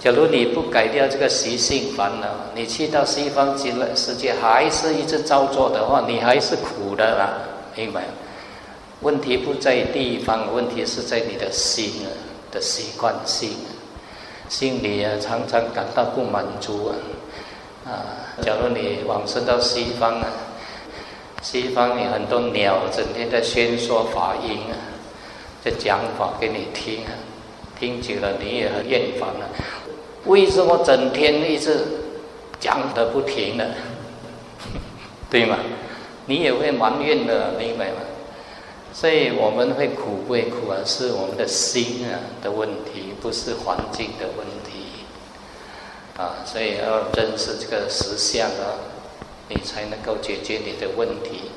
假如你不改掉这个习性烦恼，你去到西方极乐世界还是一直照做的话，你还是苦的啦，明白？问题不在地方，问题是在你的心啊的习惯性，心里啊常常感到不满足啊。啊，假如你往生到西方啊，西方有很多鸟整天在宣说法音啊，在讲法给你听啊，听久了你也很厌烦了。为什么整天一直讲的不停呢？对吗？你也会埋怨的，明白吗？所以我们会苦归苦啊？是我们的心啊的问题，不是环境的问题啊。所以要认识这个实相啊，你才能够解决你的问题，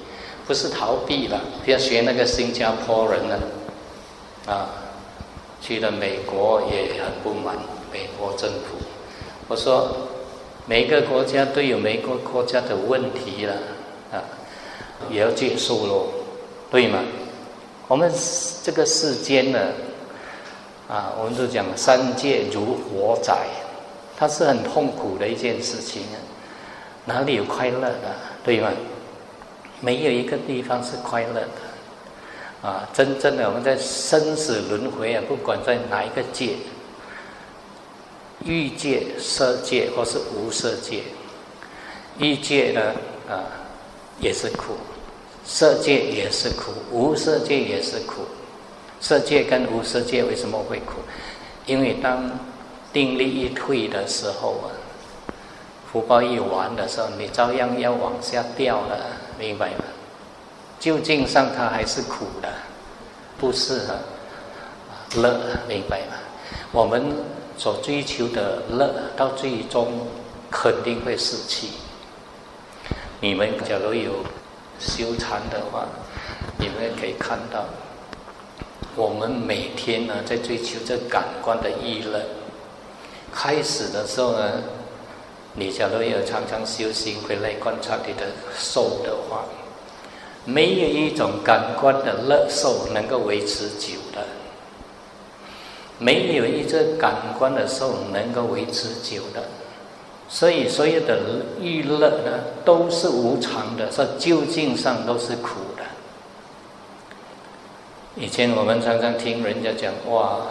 不是逃避了。不要学那个新加坡人呢，啊，去了美国也很不满。美国政府，我说每个国家都有每个国家的问题了啊，也要接受喽，对吗？我们这个世间呢，啊，我们都讲三界如火宅，它是很痛苦的一件事情啊，哪里有快乐的，对吗？没有一个地方是快乐的啊！真正的我们在生死轮回啊，不管在哪一个界。欲界、色界或是无色界，欲界呢啊也是苦，色界也是苦，无色界也是苦。色界跟无色界为什么会苦？因为当定力一退的时候啊，福报一完的时候，你照样要往下掉了，明白吗？究竟上它还是苦的，不是啊乐，明白吗？我们。所追求的乐，到最终肯定会失去。你们假如有修禅的话，你们可以看到，我们每天呢在追求这感官的娱乐。开始的时候呢，你假如有常常修行回来观察你的受的话，没有一种感官的乐受能够维持久的。没有一只感官的受能够维持久的，所以所有的娱乐呢都是无常的，在究竟上都是苦的。以前我们常常听人家讲哇，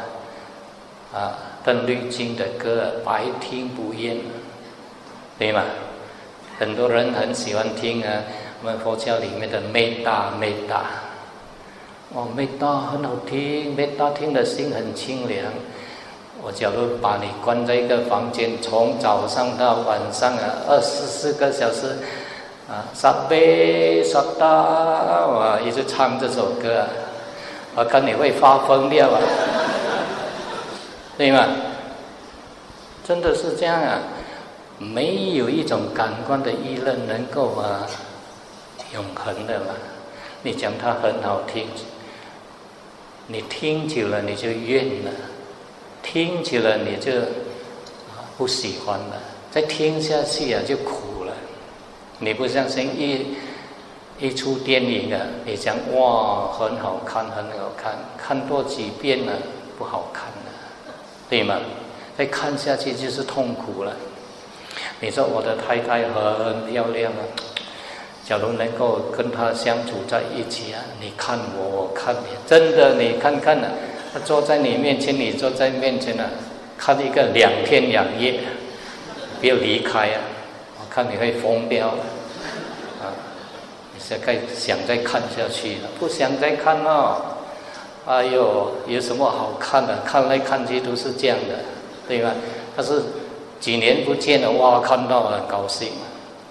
啊邓丽君的歌百听不厌，对吗？很多人很喜欢听啊，我们佛教里面的美大美大。哦，没大很好听，没大听的心很清凉。我假如把你关在一个房间，从早上到晚上啊，二十四个小时，啊，沙贝沙达，我，一直唱这首歌，我看你会发疯掉啊，对吗？真的是这样啊，没有一种感官的娱乐能够啊永恒的嘛。你讲它很好听。你听久了你就厌了，听起来你就不喜欢了，再听下去啊就苦了。你不相信一一出电影啊，你讲哇很好看很好看，看多几遍了不好看了，对吗？再看下去就是痛苦了。你说我的太太很漂亮啊。假如能够跟他相处在一起啊，你看我，我看你，真的，你看看呢，他坐在你面前，你坐在面前呢，看一个两天两夜，不要离开啊！我看你会疯掉啊！你现在想再看下去了，不想再看了。哎呦，有什么好看的？看来看去都是这样的，对吧？但是几年不见了，哇，看到了，高兴。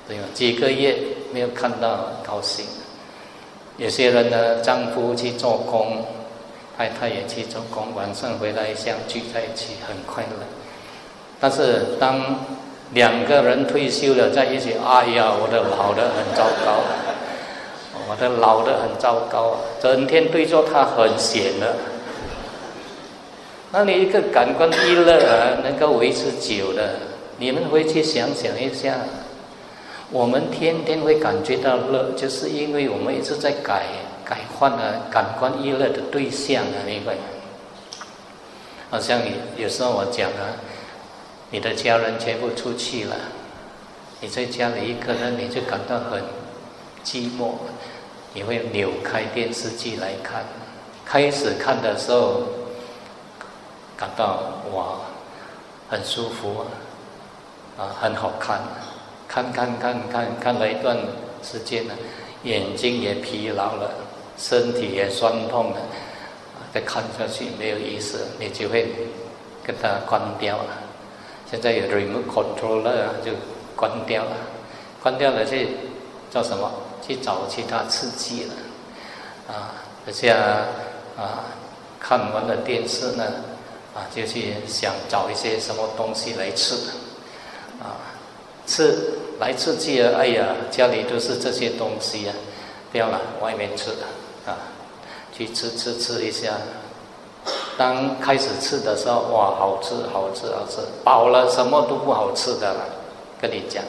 对吧？几个月没有看到，高兴。有些人呢，丈夫去做工，太太也去做工，晚上回来相聚在一起，很快乐。但是当两个人退休了在一起，哎呀，我的老的很糟糕，我的老的很糟糕，整天对着他很闲的。那你一个感官一乐啊，能够维持久的，你们回去想想一下。我们天天会感觉到乐，就是因为我们一直在改改换了，感官娱乐的对象啊，明白？好像有有时候我讲啊，你的家人全部出去了，你在家里一个人，你就感到很寂寞，你会扭开电视机来看。开始看的时候，感到哇，很舒服啊，啊，很好看。看看看看看了一段时间了，眼睛也疲劳了，身体也酸痛了，再看下去没有意思，你就会跟它关掉了。现在有 remote controller 就关掉了，关掉了去叫什么？去找其他刺激了，啊，像啊看完了电视呢，啊就去想找一些什么东西来吃，啊吃来刺激啊！哎呀，家里都是这些东西啊，不要了，外面吃了，去吃吃吃一下。当开始吃的时候，哇，好吃，好吃，好吃，饱了，什么都不好吃的了。跟你讲，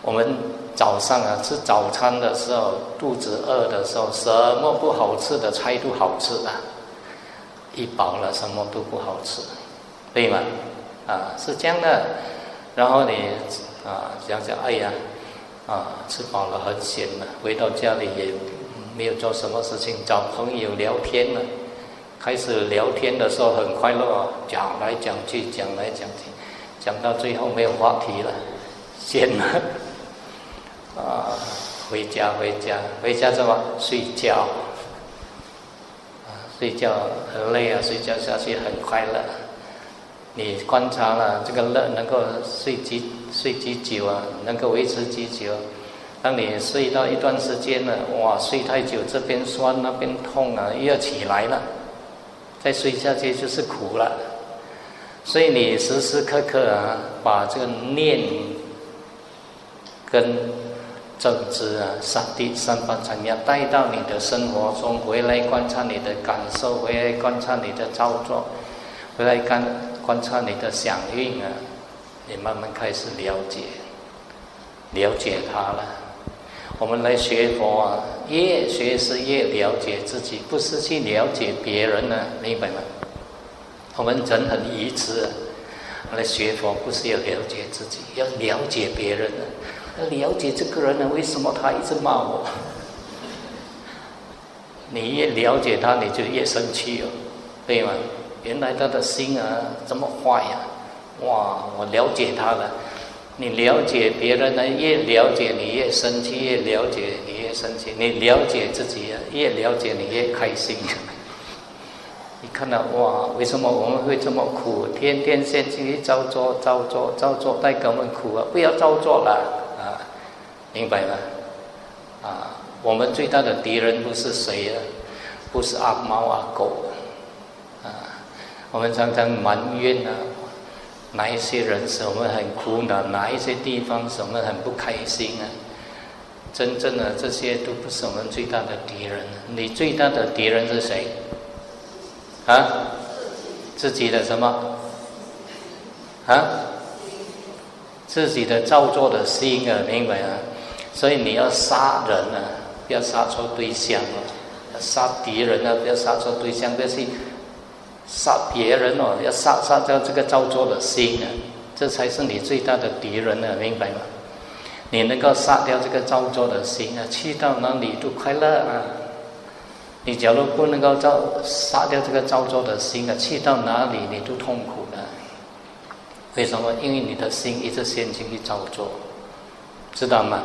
我们早上啊吃早餐的时候，肚子饿的时候，什么不好吃的菜都好吃的，一饱了，什么都不好吃，对吗？啊，是这样的。然后你啊想想，哎呀，啊吃饱了很闲了，回到家里也没有做什么事情，找朋友聊天了。开始聊天的时候很快乐啊，讲来讲去，讲来讲去，讲到最后没有话题了，闲了，啊，回家回家回家怎么睡觉？啊，睡觉很累啊，睡觉下去很快乐。你观察了这个乐能够睡几睡几久啊？能够维持几久？当你睡到一段时间了，哇，睡太久这边酸那边痛啊，又要起来了。再睡下去就是苦了，所以你时时刻刻啊，把这个念跟正知啊、三谛三法禅要带到你的生活中，回来观察你的感受，回来观察你的操作，回来观观察你的响应啊，你慢慢开始了解，了解它了。我们来学佛啊，越学是越了解自己，不是去了解别人呢，明白吗？我们人很愚痴，来学佛不是要了解自己，要了解别人呢，要了解这个人呢，为什么他一直骂我？你越了解他，你就越生气哦，对吗？原来他的心啊这么坏呀，哇，我了解他了。你了解别人呢，越了解你越生气，越了解你越生气。你了解自己，越了解你越开心。你看到哇，为什么我们会这么苦？天天先去照做、照做、照做，带给我们苦啊！不要照做了啊，明白吗？啊，我们最大的敌人不是谁啊？不是阿猫阿狗啊！我们常常埋怨啊。哪一些人使我们很苦恼？哪一些地方使我们很不开心啊？真正的这些都不是我们最大的敌人。你最大的敌人是谁？啊？自己的什么？啊？自己的造作的心啊，明白啊？所以你要杀人啊，不要杀错对象啊！杀敌人啊，不要杀错对象，不要去。杀别人哦，要杀杀掉这个造作的心啊，这才是你最大的敌人呢，明白吗？你能够杀掉这个造作的心啊，去到哪里都快乐啊。你假如不能够造杀掉这个造作的心啊，去到哪里你都痛苦的。为什么？因为你的心一直陷进去造作，知道吗？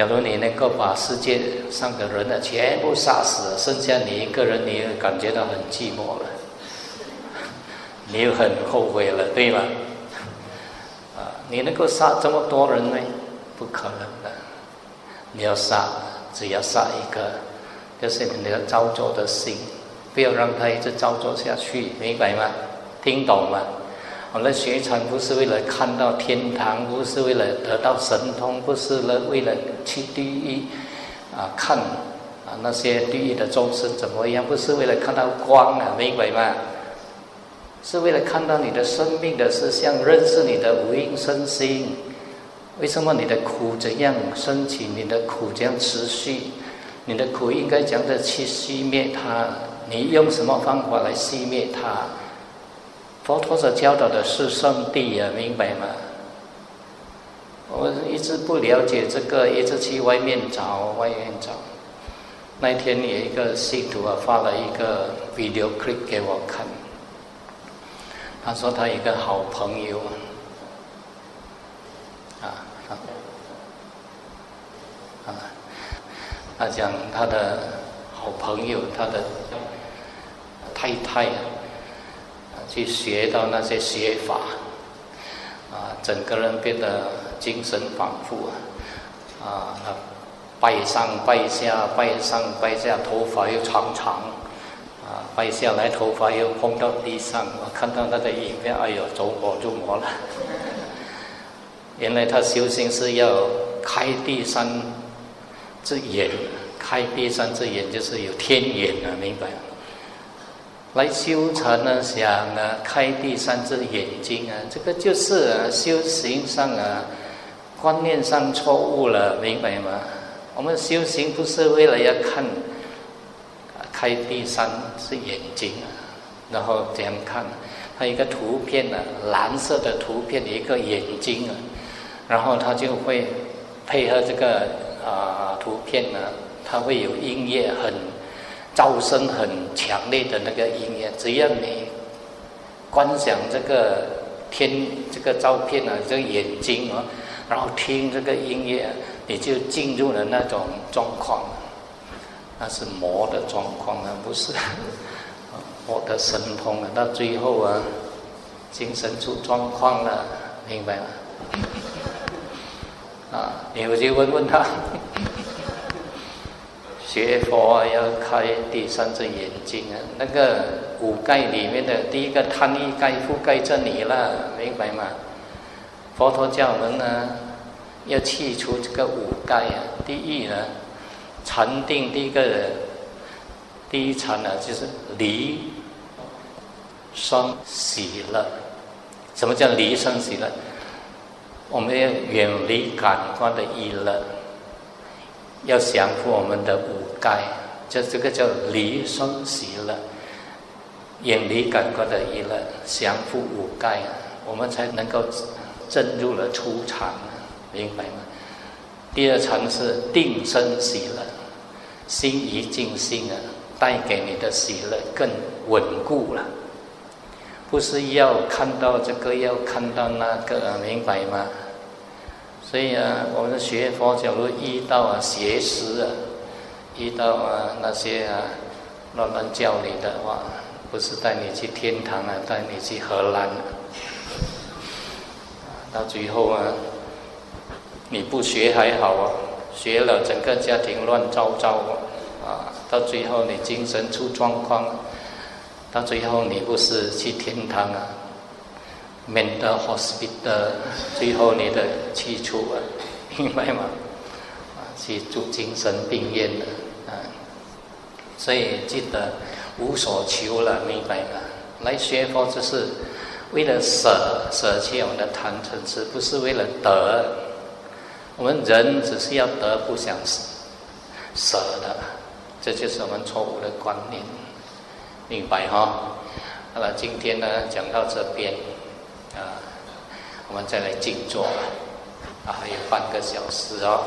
假如你能够把世界上的人呢全部杀死，剩下你一个人，你又感觉到很寂寞了，你又很后悔了，对吗？啊，你能够杀这么多人呢？不可能的。你要杀，只要杀一个，就是你的造作的心，不要让他一直造作下去，明白吗？听懂吗？我们学禅不是为了看到天堂，不是为了得到神通，不是了为了去地狱啊看啊那些地狱的众生怎么样？不是为了看到光啊，明白吗？是为了看到你的生命的实相，认识你的无因身心。为什么你的苦怎样升起？你的苦怎样持续？你的苦应该讲的去熄灭它？你用什么方法来熄灭它？佛陀所教导的是圣地啊，明白吗？我一直不了解这个，一直去外面找，外面找。那天有一个信徒啊，发了一个 video clip 给我看。他说他一个好朋友啊，啊，啊，他讲他的好朋友，他的太太啊，去学到那些学法，啊，整个人变得精神恍惚啊，啊，拜上拜下，拜上拜下，头发又长长。啊，掰下来头发又碰到地上，我看到他的影片，哎呦，走火入魔了。原来他修行是要开第三只眼，开第三只眼就是有天眼啊，明白？来修禅呢，想啊，开第三只眼睛啊，这个就是啊，修行上啊，观念上错误了，明白吗？我们修行不是为了要看。开第三只眼睛啊，然后这样看，它一个图片呢，蓝色的图片一个眼睛啊，然后它就会配合这个啊图片呢，它会有音乐很噪声很强烈的那个音乐，只要你观想这个天这个照片啊，这个眼睛啊，然后听这个音乐，你就进入了那种状况。那是魔的状况啊，不是 我的神通啊。到最后啊，精神出状况了，明白吗？啊，你回去问问他，学佛要开第三只眼睛啊。那个五盖里面的第一个贪欲盖覆盖着你了，明白吗？佛陀教我们呢，要去除这个五盖啊。第一呢。禅定第一个第一禅呢，就是离生喜乐。什么叫离生喜乐？我们要远离感官的娱乐，要降服我们的五盖，就这个叫离生喜乐。远离感官的娱乐，降服五盖，我们才能够进入了初禅，明白吗？第二层是定生喜乐，心一静心啊，带给你的喜乐更稳固了。不是要看到这个，要看到那个，明白吗？所以啊，我们学佛，假如遇到啊邪师啊，遇到啊那些啊乱乱叫你的话，不是带你去天堂啊，带你去荷兰，到最后啊。你不学还好啊，学了整个家庭乱糟糟啊啊，到最后你精神出状况，到最后你不是去天堂啊，mental hospital，最后你的去处啊，明白吗？啊，去住精神病院的啊，所以记得无所求了，明白吗？来学佛就是为了舍舍弃我们的贪嗔痴，不是为了得。我们人只是要得，不想舍，舍的，这就是我们错误的观念，明白哈？好了，今天呢讲到这边，我们再来静坐，啊，还有半个小时哦。